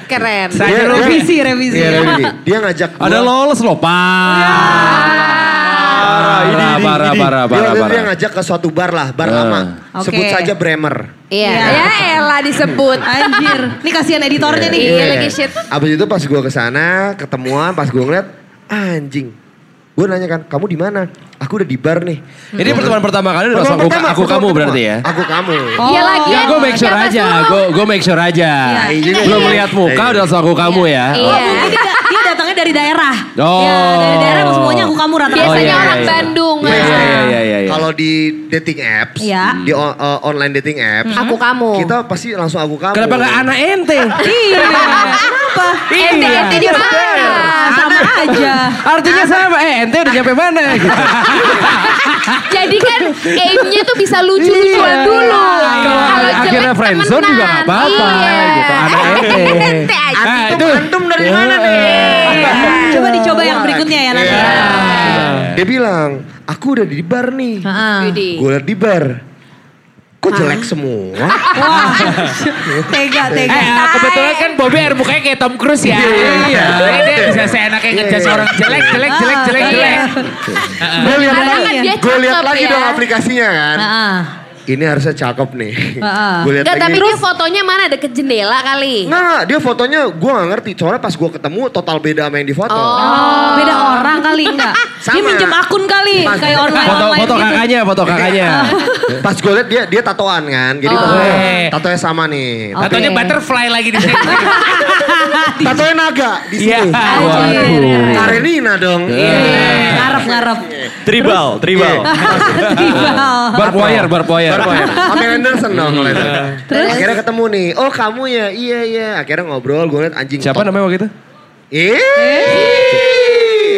Keren. Saya Revisi, revisi. Iya, revisi. Dia ngajak gua. Ada lolos loh, Pak. Parah, parah, parah, Dia, parah, waktu itu dia parah. ngajak ke suatu bar lah, bar Ah. lama. Oke. Sebut saja Bremer. Iya. Iya. Ya elah disebut. Anjir. Ini kasihan editornya nih. Iya, lagi shit. Abis itu pas gue ke sana, ketemuan, pas gue ngeliat, anjing. Gue nanya kan, kamu di mana? Aku udah di bar nih. Ini pertemuan pertama kali udah aku, pertama, aku kamu pertama. berarti ya? Aku kamu. Iya lagi. Ya gue make sure aja, gue gue make sure aja. Iya. Belum lihat muka udah langsung aku kamu ya. Iya. Datangnya dari daerah. Oh. Ya, dari daerah semuanya aku kamu rata-rata. Biasanya Oh, iya, orang iya, iya. Bandung. Iya, ya. iya, iya, iya, iya. Kalau di dating apps, Iya. di o- uh, online dating apps, Aku kamu. kita pasti langsung aku kamu. Kenapa nggak anak ente? Iya. Kenapa? Ente ente di mana? Sama aja. Artinya sama, eh ente udah nyampe mana gitu. Jadi kan aimnya tuh bisa lucu-lucuan Iya. dulu. Kalau akhirnya friendzone juga nggak apa-apa, Iya. gitu. Anak ente. Ente aja. Nah, Antum, antum dari mana nih? Coba dicoba yang berikutnya ya nanti. Iya. Dia bilang, aku udah di bar nih. Gue liat di bar. Kok jelek semua? Wah. Tega, tega. Eh, kebetulan kan Bobby air mukanya kayak Tom Cruise ya. Iya. Jadi dia bisa seenaknya ngejudge Iya. orang jelek, jelek, jelek, jelek, jelek. iya. Gue lihat Karena lagi, kan gue lihat lagi ya. dong aplikasinya kan. Ini harusnya cakep nih. Heeh. Gue lihat lagi. tapi dia fotonya mana deket jendela kali. Nggak, nggak, dia fotonya gue gak ngerti. Soalnya pas gue ketemu total beda sama yang di foto. Oh, beda orang kali enggak? Dia Sama. minjem akun kali, Mas. kayak online Foto online foto gitu. kakaknya, foto kakaknya. Pas gue lihat dia dia tatoan kan. Jadi Oh. pas Eh. tatonya sama nih. Oke. Tatonya butterfly lagi di sini. Tatonya naga di Iya. sini. Anjir. Karenina dong. Ngarep ngarep. Tribal, tribal. Tribal. Barbed wire, barbed wire. Pamela Anderson dong kalau itu. Akhirnya ketemu nih. Oh kamu ya? Iya iya. Akhirnya ngobrol. Gue liat anjing. Siapa top. namanya waktu itu? Eh.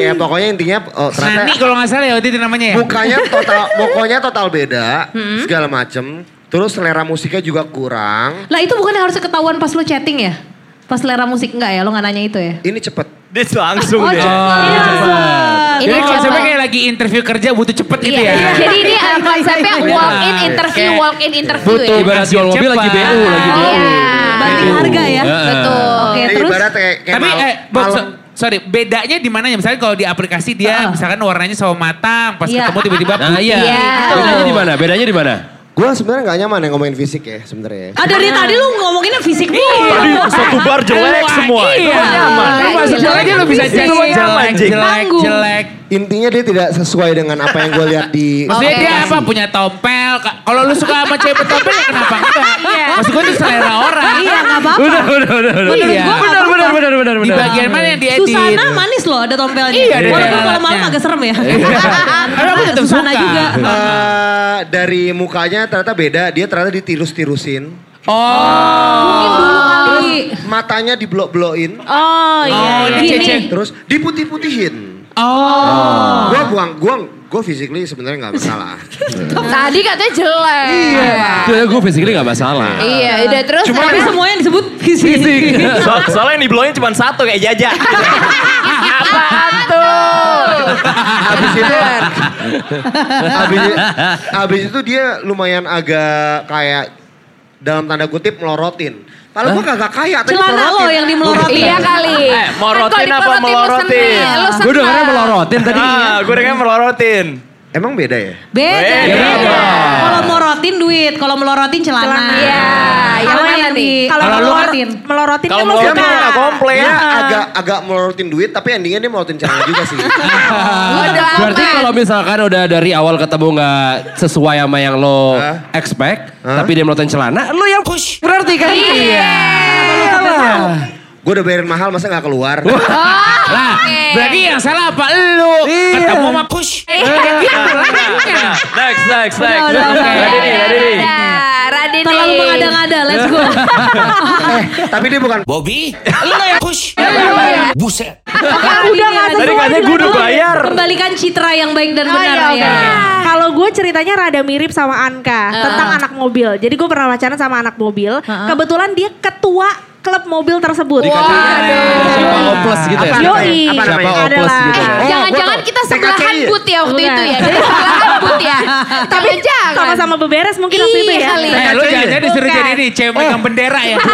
Ya pokoknya intinya oh, ternyata Nani kalau nggak salah ya waktu itu namanya ya. mukanya total pokoknya total beda segala macem. Terus selera musiknya juga kurang. Lah itu bukan yang harus ketahuan pas lo chatting ya? Pas selera musik enggak ya? Lo nggak nanya itu ya? Ini cepet. Dia langsung Oh, deh. cepet. Ini Jadi konsepnya coba. kayak lagi interview kerja butuh cepet gitu Iya. ya. Jadi ini uh, konsepnya walk in interview, walk in interview butuh ya. Ibarat jual mobil lagi. BU, lagi BU. Iya. Banding harga ya. Betul. Oke, terus ibarat kayak, kayak Tapi eh, sorry, bedanya di mana ya? Misalnya kalau di aplikasi dia misalkan warnanya sawo matang, pas Iya. ketemu tiba-tiba Nah iya. Iya. Bedanya di mana? Bedanya di mana? Gue sebenarnya nggak nyaman yang ngomongin fisik ya sebenarnya. Ah dari tadi lu ngomonginnya fisik mulu. Tadi satu bar jelek semua. Itu Iya. kan nyaman. Lu masuk Jelek. aja lu bisa Itu jadi jelek, jelek, jelek. Intinya dia tidak sesuai dengan apa yang gue lihat di Maksudnya dia apa? Punya topel. Ka- Kalau lu suka sama cewek topel ya kenapa enggak? Maksud gue itu selera orang. Iya nggak apa-apa. Udah, udah, udah, udah. Iya. Benar, benar, benar, benar, Di benar. bagian mana yang diedit? Susana manis loh ada tompelnya. Iya, ada Walaupun kalau malam agak serem ya. Tapi aku tetap Susana suka. juga. Eh, dari mukanya ternyata beda. Dia ternyata ditirus-tirusin. Oh. Kali. Matanya diblok-blokin. Oh iya. Oh, ini. Terus diputih-putihin. Oh. Gue buang, gue gue physically sebenarnya nggak masalah. Tadi katanya jelek. Itu ya gue physically gak masalah. Iya, udah terus. Tapi ternyata- semua yang disebut fisik. So, soalnya yang diblowin cuma satu kayak jaja. Apaan tuh? Habis itu, habis, habis itu dia lumayan agak kayak dalam tanda kutip melorotin. Kalau gue kagak kaya, tapi Celana lo melorotin. yang dimelorotin. Iya kali. Eh, morotin Kan kalau apa melorotin? Gue dengarnya melorotin tadi. Ah, gue dengar melorotin. Emang beda ya? Beda. Beda. beda. Kalau melorotin celana. Celana. Iya, yang Kalau mana yang nih? di Kalau melorotin, melorotin Kalau kan lu melorotin suka. nggak komplain. Dia agak agak melorotin duit, tapi endingnya dia melorotin celana juga sih. Berarti kalau misalkan udah dari awal ketemu nggak sesuai sama yang lo expect, tapi dia melototin celana, lo yang push. Berarti kan? Iya. Gue udah bayarin mahal, masa nggak keluar? Lah, berarti yang salah apa lu? Ketemu sama push. Eh, Gitu lah. Next, next, next. Udah, udah, udah. Radini, Radini. Radini. Terlalu mengada-ngada, let's go. eh, tapi dia bukan Bobby, lu yang push. Buset. Udah nggak Tadi sesuai katanya gue udah bayar. Kembalikan citra yang baik dan Oh, benar iya, ya. Kalau gue ceritanya rada mirip sama Anka tentang anak mobil. Jadi gue pernah pacaran sama anak mobil. Kebetulan dia ketua klub mobil tersebut. Siapa oples gitu ya? Apa Yoi. Apa namanya? Siapa oples Adalah- gitu ya? Oh, Jangan-jangan kita sebelahan but ya waktu Bukan. itu ya. Jadi sebelahan but ya. Tapi jangan. Sama-sama beberes mungkin waktu itu Iya ya. Eh, lu jangan-jangan disuruh jadi ini cewek megang bendera ya.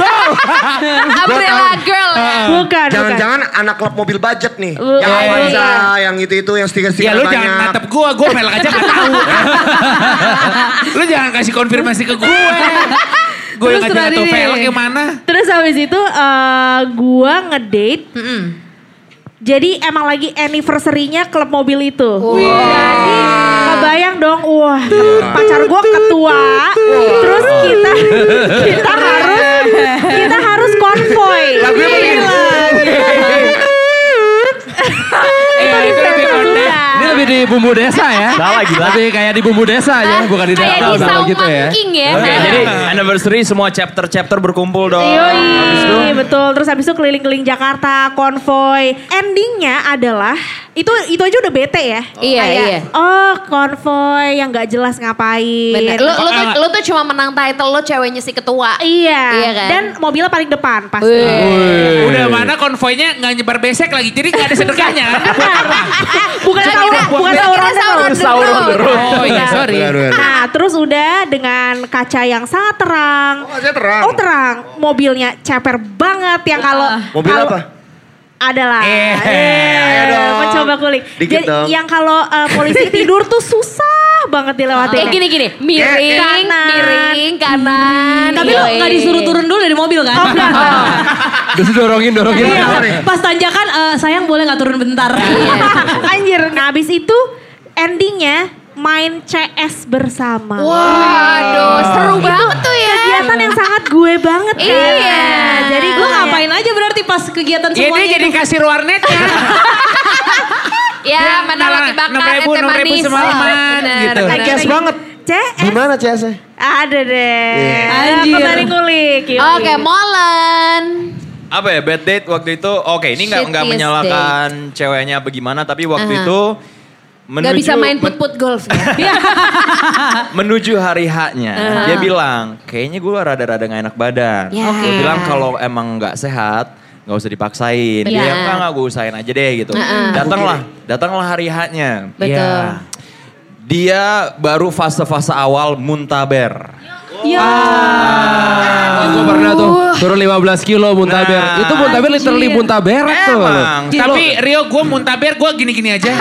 Umbrella girl. ya. Bukan. Jangan-jangan anak klub mobil budget nih. Bu- yang eh, Avanza, iya. yang itu-itu, yang stiker-stiker Ya lu banyak. jangan natap gua, gua melek aja gak tahu. lu jangan kasih konfirmasi ke gue. Gue yang tahu Radini. velg yang mana. Terus habis itu eh, gua ngedate. Jadi emang lagi anniversary-nya klub mobil itu. Jadi kebayang dong, wah pacar gua ketua. Terus kita kita harus kita harus konvoy. Lagunya apa nih? Iya, itu lebih konten. Ini lebih di bumbu desa ya. Salah, gila. Lebih kayak di bumbu desa ya, bukan di Kayak dapur di Saung gitu ya. King ya. Oke, jadi anniversary semua chapter-chapter berkumpul dong. Yoi, betul. Terus habis itu keliling-keliling Jakarta, konvoy. Endingnya adalah itu itu aja udah bete ya. Iya, Kayak, iya. Oh konvoy yang nggak jelas ngapain. Bener. Lu, lu, tuh, lu tuh cuma menang title lo ceweknya si ketua. Iya. Iya kan? Dan mobilnya paling depan pasti. Wih. Udah mana konvoynya nggak nyebar besek lagi, jadi nggak ada sedekahnya kan? bukan sahur, bukan kita sahur on the sahur road. on the Sahur on the road. Oh iya, sorry. Benar, benar. Nah, terus udah dengan kaca yang sangat terang. Oh, saya terang. Oh, terang. Mobilnya ceper banget yang kalau Mobil kalau- apa? Adalah. Eh, ayo dong. Mencoba kulik. Dikit Jadi dong. yang kalau uh, polisi tidur tuh susah banget dilewatin. Kayak gini-gini, miring, Kanan. miring, kanan. Tapi lo gak disuruh turun dulu dari mobil kan? Oh, enggak. Terus dorongin, dorongin. Iya. Pas tanjakan, eh, sayang boleh gak turun bentar? Anjir. Nah, habis itu endingnya main CS bersama. Waduh, seru banget tuh ya. Kegiatan yang sangat gue banget kan. Iya. Jadi gue ngapain aja berarti pas kegiatan Ya semuanya jadi itu? kasir warnetnya. Ya, mana roti bakar, Enam ribu, ete enam ribu manis. semalaman Bener, gitu. bener. CS banget. CS Gimana CS-nya? ada deh. Anjir. Kembali ngulik. Oke, Molen. apa ya bad date waktu itu? Oke, ini nggak nggak menyalahkan ceweknya bagaimana, tapi waktu Aha. itu menuju Gak bisa main men- put-put golf ya. menuju hari H-nya. Dia bilang, kayaknya gue rada-rada gak enak badan. Ya. Dia Oke. bilang kalau emang nggak sehat, nggak usah dipaksain. Iya. Dia enggak enggak gue usahain aja deh gitu. Heeh. Datanglah, datanglah hari H-nya. Betul. Iya. Dia baru fase-fase awal muntaber. Ya. Gue pernah tuh turun 15 kilo muntaber. Nah. Itu muntaber literally muntaberak tuh. Emang. Tapi Rio gue muntaber gue gini-gini aja.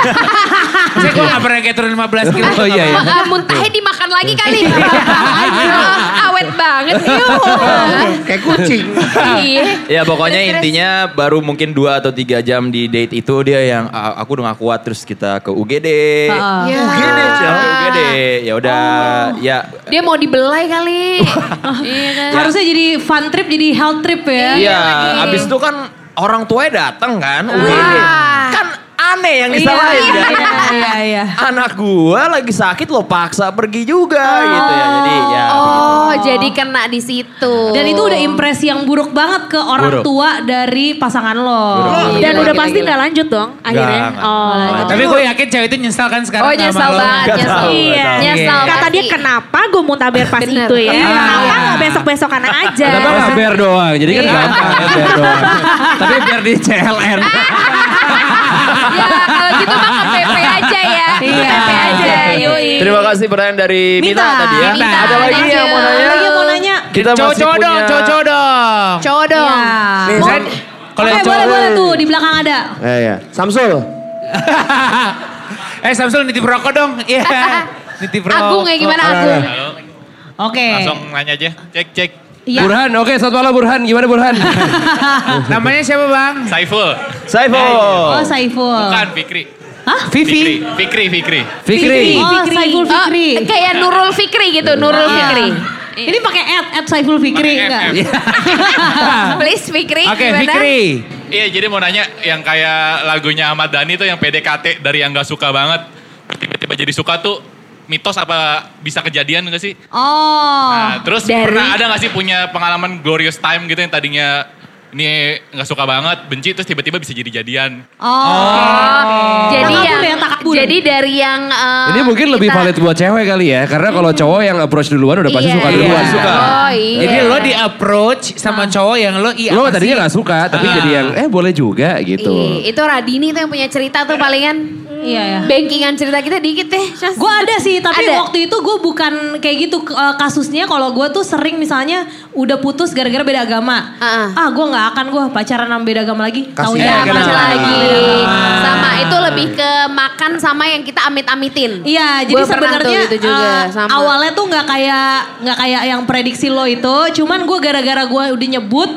Saya gue gak pernah kayak turun 15 kilo. Oh iya iya. Ah, muntahnya dimakan lagi kali. Ah, Awet banget. Kayak kucing. Iya. Ya pokoknya intinya baru mungkin 2 atau 3 jam di date itu dia yang "Ah, aku udah gak kuat terus kita ke UGD. UGD, ke UGD. Ya udah ya Dia mau dibelai kali. Iya kan. Harusnya jadi fun trip jadi health trip ya. Iya, lagi. abis itu kan orang tuanya datang kan. Wah. Kan aneh yang disalahin Iya, kan. iya, iya, iya. Anak gua lagi sakit lo paksa pergi juga gitu ya. Jadi ya Oh, jadi kena di situ. Dan itu udah impresi yang buruk banget ke orang Buruk. tua dari pasangan lo. Buruk. Dan Gila, udah gila, pasti nggak lanjut dong akhirnya. nggak. Oh. Tapi gue yakin cewek itu nyesal kan sekarang Oh nyesal lo. banget, nyesal. Iya. Nyesal Kata dia kenapa gue muntaber pas Bener. itu ya. Iya. Kenapa nggak besok-besokan aja. Kenapa nggak ber doang? Jadi kan Iya. gampang ber doang. Tapi biar di CLN. ya kalau gitu mah ke PP aja ya. Iya. PP aja, yoi. Terima kasih pertanyaan dari Mita, Mita. tadi ya. Mita, Ada lagi yang mau nanya? Lagi yang mau nanya. Kita masih Cowok-cowok punya... dong, cowok-cowok dong. Cowok dong. Iya. Nih, Saya- Kalau Oke yang boleh cowok. boleh tuh di belakang ada. Eh ya, Samsul. eh Samsul nitip rokok dong. Iya. Nitip rokok. Agung ya gimana Agung? Oke. Langsung nanya aja. Cek, cek. Iya. Burhan, oke selamat malam Burhan. Gimana Burhan? Namanya siapa bang? Saiful. Saiful. Oh Saiful. Bukan, Fikri. Hah? Vivi. Fikri, Fikri. Fikri. Oh Saiful Oh, Fikri. kayak Nurul Fikri gitu, Nurul Iya. Fikri. Ini pakai ad, ad Saiful Fikri enggak? F, Please Fikri, Oke gimana? Fikri. Iya, jadi mau nanya yang kayak lagunya Ahmad Dhani tuh yang PDKT dari yang gak suka banget. Tiba-tiba jadi suka tuh mitos apa bisa kejadian gak sih? Oh. Nah, terus dari- pernah ada gak sih punya pengalaman glorious time gitu yang tadinya ini gak suka banget, benci terus tiba-tiba bisa jadi jadian. Oh. Oh, jadi yang ya, takabur. jadi dari yang eh, Ini mungkin lebih kita- valid buat cewek kali ya. Karena kalau cowok yang approach duluan udah pasti Iya, suka iya. duluan. Suka. Oh iya. Jadi lo di approach sama cowok yang lo iya Lo apa tadinya sih? gak suka, tapi Ah. jadi yang eh boleh juga gitu. Iya, itu Radini tuh yang punya cerita tuh palingan. Iya ya. Bankingan cerita kita dikit deh. Gue ada sih, tapi Ada. waktu itu gue bukan kayak gitu eh, kasusnya. Kalau gue tuh sering misalnya udah putus gara-gara beda agama. Ah. Ah, gue nggak akan gue pacaran sama beda agama lagi. Kasih Taunya Ya, kenapa? lagi. Sama itu lebih ke makan sama yang kita amit-amitin. Iya, jadi sebenarnya itu juga, sama. awalnya tuh nggak kayak nggak kayak yang prediksi lo itu. Cuman gue gara-gara gue udah nyebut,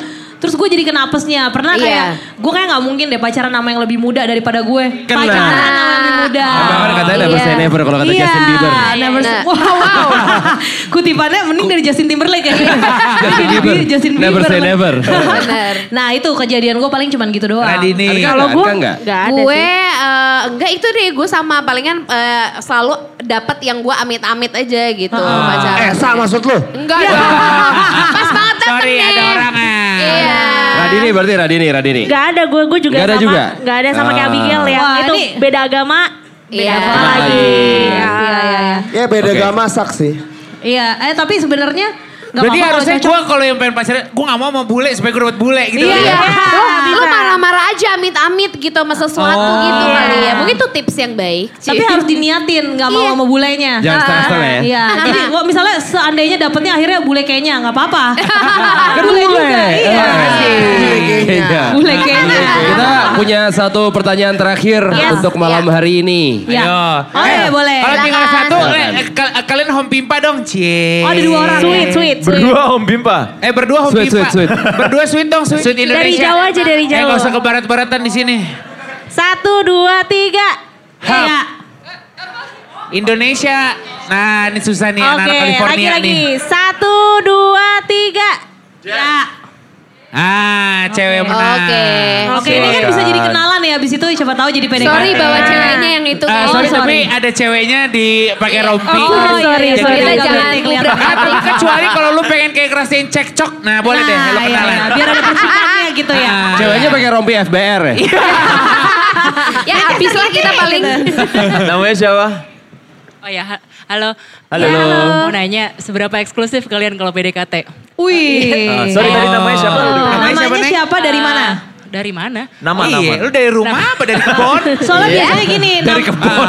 terus gue jadi kena apesnya. Pernah Iya. kayak gue kayak nggak mungkin deh pacaran sama yang lebih muda daripada gue. Kena. Pacaran sama yang lebih muda. Emang kan katanya never Iya. say never kalau kata Iya, Justin Bieber. never Nah. wow, wow. Kutipannya mending dari Justin Timberlake ya. Justin Bieber. Justin Bieber. Never say never. Bener. nah itu kejadian gue paling cuman gitu doang. Radini. Kalau Kalau gue enggak? nggak ada gue sih. eh, enggak itu deh gue sama palingan eh, selalu dapat yang gue amit-amit aja gitu pacaran. Eh, Sa maksud lu? Enggak. Pas banget dateng Sorry nih. ada orang ah. Iya. Radini berarti Radini, Radini. Gak ada gue, gue juga Nggak ada sama. juga? Gak ada sama kayak Ah. Abigail ya. Wah, itu ini- beda agama. Beda Iya. agama lagi. Ya. Iya, iya, iya. Ya beda Oke. gama sak sih. Iya, eh tapi sebenarnya Berarti harusnya gue kalau yang pengen pacaran, gue gak mau sama bule supaya gue dapet bule gitu. Iya, Iya, bisa. lo marah-marah aja amit-amit gitu sama sesuatu Oh. gitu Iya. kali ya. Mungkin itu tips yang baik. Tapi harus diniatin, nggak mau Iya. sama bulenya. Jangan Ah, setengah-setengah ya. Iya, jadi kok misalnya seandainya dapetnya akhirnya bule kayaknya nggak apa-apa. kan bule juga, iya. Iya. Bule kayaknya. Kita punya satu pertanyaan terakhir Yes. untuk malam hari ini. Iya. Ayo. Oke, Ayo. boleh. Kalau tinggal satu, eh, kal- kalian home pimpa dong, cie. Oh, ada dua orang. Sweet, sweet, sweet. Berdua Om Bimpa. Eh berdua home Sweet, pimpa. sweet, sweet. Berdua sweet dong, sweet. Sweet Indonesia. Dari Jawa aja, dari Eh Jawa. gak usah ke barat-baratan di sini. Satu, dua, tiga. Iya. Indonesia. Nah ini susah nih anak Oke, California lagi-lagi. nih. Satu, dua, tiga. Ya. Ah, cewek menang. Oke. Oke, ini kan bisa jadi kenalan ya. Abis itu siapa tahu jadi PDKT. Sorry bawa ceweknya yang itu. Ah, guys. sorry, sorry. tapi ada ceweknya di pakai rompi. Oh, sorry, iya, iya, sorry. iya. Kita Nggak jangan kelihatan. Ah, kecuali kalau lu pengen kayak ngerasain cekcok, nah boleh deh, lu Nah, iya, kenalan. iya. Biar ada percikannya gitu ya. Ah. Ceweknya pakai rompi FBR ya? Ya habis lah kita paling. Namanya siapa? Oh ya, ha- halo. Halo. Mau nanya, seberapa eksklusif kalian kalau PDKT? Wih. Ah, sorry tadi namanya siapa? Oh, Namanya namanya siapa, siapa dari mana? Dari mana? Nama, iya, nama. lu dari rumah apa dari kebon? Soalnya Iya. biasanya gini. Dari nam- kebun.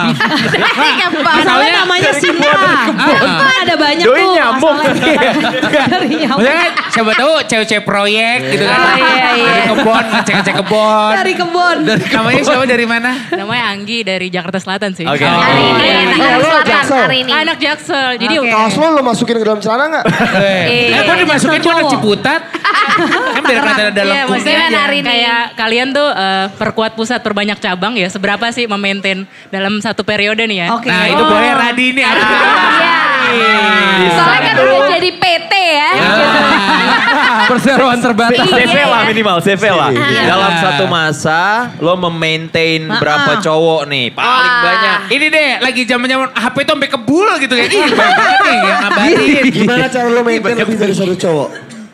Masalahnya namanya Sinta. Kan ada banyak Doi tuh. nyambung. masalahnya. Dari nyambung. Maksudnya kan siapa tahu cewek-cewek proyek gitu kan. Oh, iya, iya. Dari kebon, ngecek-ngecek kebon. Dari kebun. Namanya siapa dari mana? Namanya Anggi dari Jakarta Selatan sih. Oke. Oh. Hari ini Iya, anak iya. selatan Jaksel. hari ini. Anak Jaksel. Jadi Oke. Kaos lo lo masukin ke dalam celana nggak? Eh, kok dimasukin cuma Ciputat? Kan biar kelihatan ada Iya, maksudnya aja. hari ini. kayak kalian tuh eh, perkuat pusat perbanyak cabang ya. Seberapa sih memaintain dalam satu periode nih ya? Oke. Nah itu boleh Radi ini. ada. Iya. Soalnya kan udah jadi PT ya. Perseroan terbatas. CV lah minimal, CV lah. Iya. Dalam satu masa lo memaintain berapa cowok nih? Paling banyak. Ini deh lagi zaman-zaman HP itu sampai kebul gitu kan. Ih banyak banget nih yang ngabarin. Gimana cara lo maintain lebih dari satu cowok?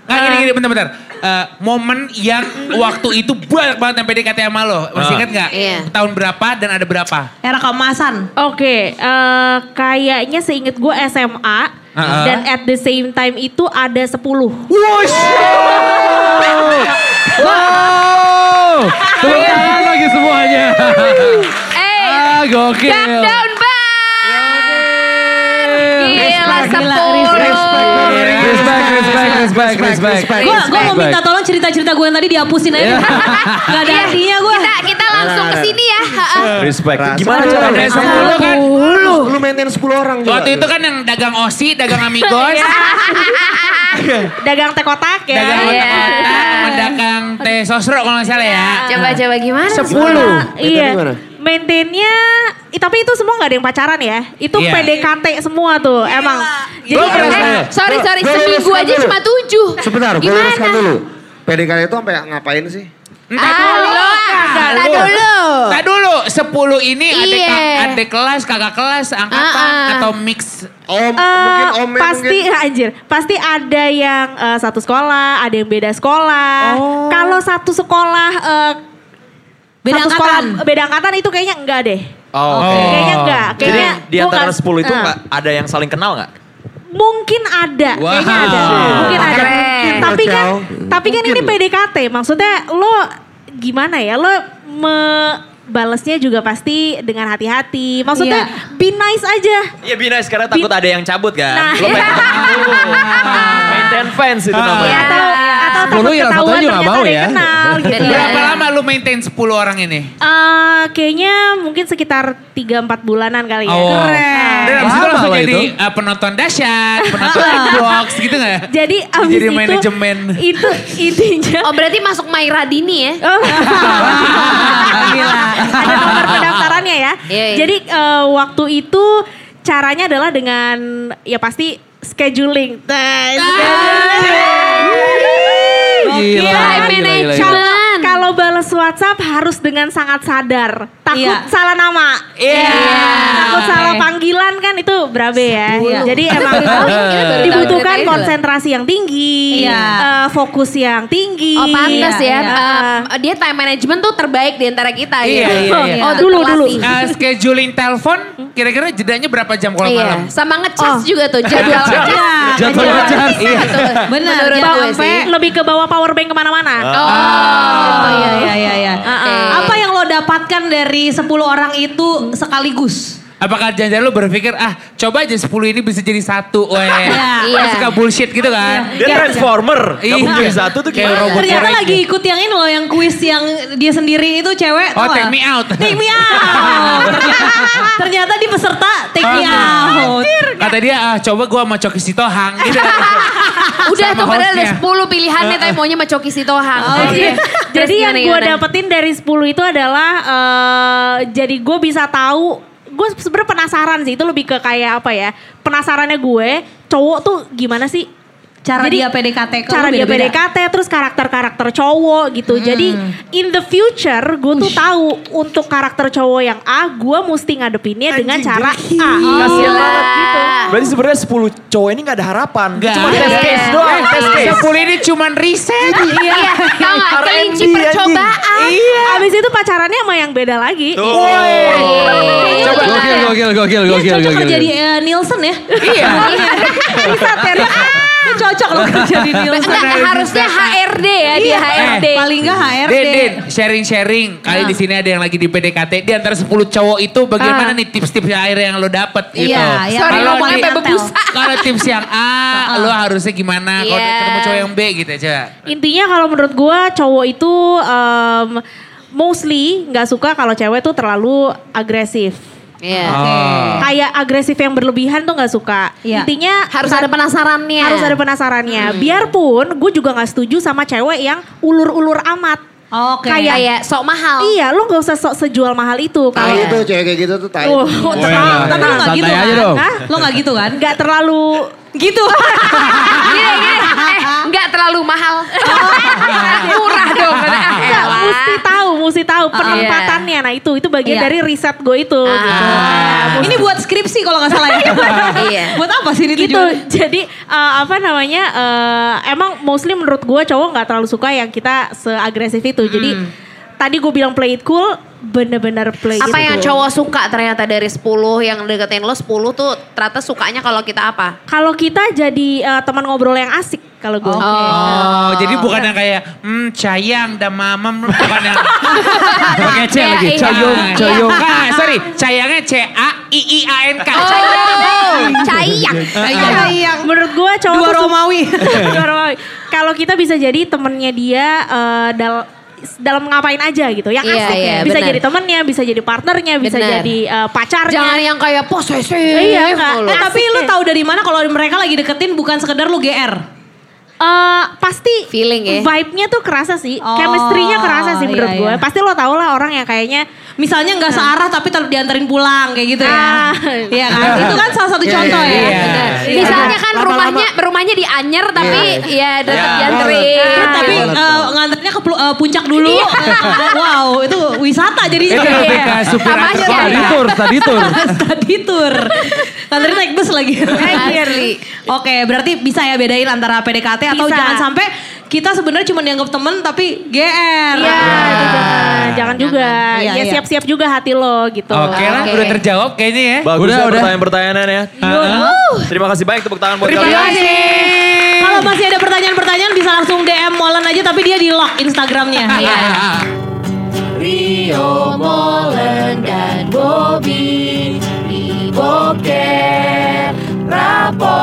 Nah gini gini bentar-bentar. Eh, momen yang waktu itu banyak banget yang PDKT sama lo. Masih Ah. ingat gak? Iya. Tahun berapa dan ada berapa? Era keemasan. Oke, eh, kayaknya seinget gue SMA Uh-uh. dan at the same time itu ada 10. Wow. Tepuk tangan lagi semuanya. Eh, Ah, gokil. back down Gila, Gila, sepuluh. Respect, respect, respect, respect. Gue gue mau minta tolong cerita-cerita gue yang tadi dihapusin aja. Gak ada Iya, artinya gue. Kita, kita langsung ke sini ya. Ha-ha. Respect. Gimana caranya? 10 kan? Lu, lu maintain 10 orang juga. Waktu itu kan yang dagang osi, dagang amigos, Dagang teh kotak ya. dagang Iya. otak-otak, sama dagang teh sosro kalau nggak salah ya. Coba-coba gimana? Sepuluh. Iya. gimana? Maintainnya, tapi itu semua nggak ada yang pacaran ya. Itu Iya. PDKT semua tuh, emang. Jadi Gua Eh, sorry, Gua- sorry. gua Seminggu aja dulu. cuma tujuh. Sebentar, gue luruskan dulu. PDKT itu sampai ngapain sih? Ah, lo, tak dulu. Tak dulu, 10 ini adik, Iya. adik kelas, kakak kelas, angkatan, Ah, ah. atau mix. Om, Eh, mungkin om pasti anjir, pasti ada yang eh, satu sekolah, ada yang beda sekolah. Kalau satu sekolah eh, Beda satu angkatan. sekolah beda angkatan itu kayaknya enggak deh. Oh, oke. Kayaknya enggak. Jadi Kayaknya di gua antara 10 itu nggak ada yang saling kenal nggak? mungkin ada, Wow. kayaknya ada. Mungkin ada. Keren. Tapi kan tapi kan Mungkin ini loh. PDKT, maksudnya lo gimana ya? Lo me balesnya juga pasti dengan hati-hati. Maksudnya Iya. be nice aja. Iya Bina sekarang takut ada yang cabut kan. Nah. Lo pengen maintain fans itu namanya. Iya. Atau atau 10 takut ya, ketahuan juga nggak ternyata mau ada ya. yang kenal gitu. Berapa lama lu maintain 10 orang ini? Eh, kayaknya mungkin sekitar 3-4 bulanan kali ya. Oh. Dan abis itu langsung jadi itu. uh, penonton dahsyat, penonton box gitu gak? Jadi abis Jadi itu manajemen. itu intinya Oh berarti masuk Maira Dini ya? Oh. Ada nomor pendaftarannya ya. Iya, iya. Jadi eh, waktu itu caranya adalah dengan ya pasti scheduling. Nah, Gila, gila, gila, management. gila. Kalau balas WhatsApp harus dengan sangat sadar. Takut Iya. salah nama. Iya. Takut Oke. salah panggilan kan itu berabe ya. Iya. Jadi emang baru tahu dibutuhkan konsentrasi yang tinggi, Iya. eh, fokus yang tinggi. Oh pantas Iya, ya. iya. Eh, dia time management tuh terbaik di antara kita Iya, gitu. iya, iya. Oh, dulu, dulu. Uh, scheduling telepon kira-kira jedanya berapa jam kalau Iya, malam? sama ngecas Oh. juga tuh jadwal ngecas. Iya, Jadwal ngecas. Iya, tuh. Benar, Menurut gue sih. lebih ke bawa power bank ke mana-mana. Oh, iya iya iya. iya. Oke. Apa yang lo dapatkan dari 10 orang itu sekaligus? Apakah jangan lu berpikir ah coba aja 10 ini bisa jadi satu, weh. Iya. Kan suka bullshit gitu kan? Dia transformer. Iya. Jadi satu tuh Kayak gimana? robot Ternyata korek lagi ya. ikut yang ini loh, yang kuis yang dia sendiri itu cewek. Oh, take me out. Take me out. ternyata, di peserta take me out. Kata dia ah coba gua sama Coki Sitohang gitu. Udah tuh padahal ada hostnya. 10 pilihannya tapi maunya sama Coki Sitohang. Oh, iya. Jadi yang gue dapetin dari 10 itu adalah eh, jadi gue bisa tahu gue sebenarnya penasaran sih itu lebih ke kayak apa ya penasarannya gue cowok tuh gimana sih Cara Jadi, dia PDKT ke cara lu dia beda-beda. PDKT terus karakter-karakter cowok gitu jadi in the future gue tuh tahu untuk karakter cowok yang A gue mesti ngadepinnya dengan cara A Kasian banget gitu Berarti sebenarnya 10 cowok ini gak ada harapan. Nggak Cuma ada. test case doang, test case. 10 ini cuman riset. Iya, tau gak? Kelinci percobaan. Iya. Abis itu pacarannya sama yang beda lagi. Coba gokil, gokil, gokil, Dia gokil, cocok gokil. kerja di eh, Nielsen ya. Iya. Cocok cocok lo kerja di Nielsen. Enggak, harusnya HRD ya dia HRD. Paling enggak HRD. Din, Din, sharing-sharing. Kali di sini ada yang lagi di PDKT. Di antara 10 cowok itu bagaimana Ah. nih tips-tips akhir yang lo dapet gitu. Iya, yang Sorry, di- sampai bebusa. Kalau tips yang A, lo harusnya gimana? Kalau Iya. ketemu cowok yang B gitu aja. Intinya kalau menurut gua cowok itu em, mostly nggak suka kalau cewek tuh terlalu agresif. Iya. Oh. Kayak agresif yang berlebihan tuh nggak suka. Iya. Intinya Harus ada penasarannya. harus ada penasarannya. Biarpun gue juga nggak setuju sama cewek yang ulur-ulur amat. Oke. Kayak Kayak sok mahal. Iya, lo gak usah sok sejual mahal itu. Kalau itu cewek kayak gitu tuh tai. Oh, Wah, terlalu- Tapi lo gak gitu kan? dong. Hah? Lo gak gitu kan? Gak terlalu Gitu. Gini, gini. Eh, enggak terlalu mahal. Murah dong. Ah, Enggak, mesti tahu, mesti tahu penempatannya. Nah itu, itu bagian Iya. dari riset gue itu. Ah. gitu. Nah, Ini buat skripsi kalau gak salah ya. Iya. Buat apa sih ini gitu jadi eh, apa namanya eh, emang mostly menurut gue cowok nggak terlalu suka yang kita seagresif itu jadi tadi gue bilang play it cool bener-bener play Apa it yang cool. cowok suka ternyata dari 10 yang deketin lo 10 tuh ternyata sukanya kalau kita apa? kalau kita jadi eh, teman ngobrol yang asik kalau gue Oh, jadi bukan yang kayak, hmm sayang dan mama, bukan yang Pakai C lagi. Iya, Cayung, iya. cayung. Ah, sorry, sayangnya C A I I A N K. Oh, cayak. Iya, menurut gue cowok Dua Romawi. Dua Romawi. Kalau kita bisa jadi temennya dia eh, dal dalam ngapain aja gitu, yang Iya, asik. iya, bisa benar. jadi temennya, bisa jadi partnernya, bisa Benar. jadi eh, pacarnya. Jangan yang kayak posesif. Iya, Kak. mulu. Eh, tapi lu ya. tahu dari mana kalau mereka lagi deketin bukan sekedar lu GR? Eh, pasti Feeling ya. Vibe-nya tuh kerasa sih, Oh, chemistry-nya kerasa sih menurut iya, gue. iya. Pasti lo tau lah orang yang kayaknya Misalnya nggak searah tapi tetap diantarin pulang kayak gitu ya. Ah. Iya kan? Itu kan salah satu Iya, contoh iya, ya. iya. Benar. Misalnya kan rumahnya rumahnya di Anyer tapi ya tetap Iya. dianterin. Tapi Iya, eh, nganternya ke eh, puncak dulu. wow, itu wisata jadinya. Itu supir. Tadi tur, tadi tur. Tadi tur. Nganterin naik bus lagi. Oke, berarti bisa ya bedain antara PDKT atau jangan sampai kita sebenarnya cuma dianggap temen tapi GR. Iya, itu jangan, jangan juga. Iya, ya iya. siap-siap juga hati lo gitu. Oke lah, Oke. udah terjawab kayaknya ya. Bagus Udah, ya udah. pertanyaan-pertanyaannya. Terima kasih banyak tepuk tangan buat Terima kalian. kasih. Kalau masih ada pertanyaan-pertanyaan bisa langsung DM Molen aja tapi dia di lock Instagramnya. Iya. Rio Molen dan Bobby di Boker Rapor.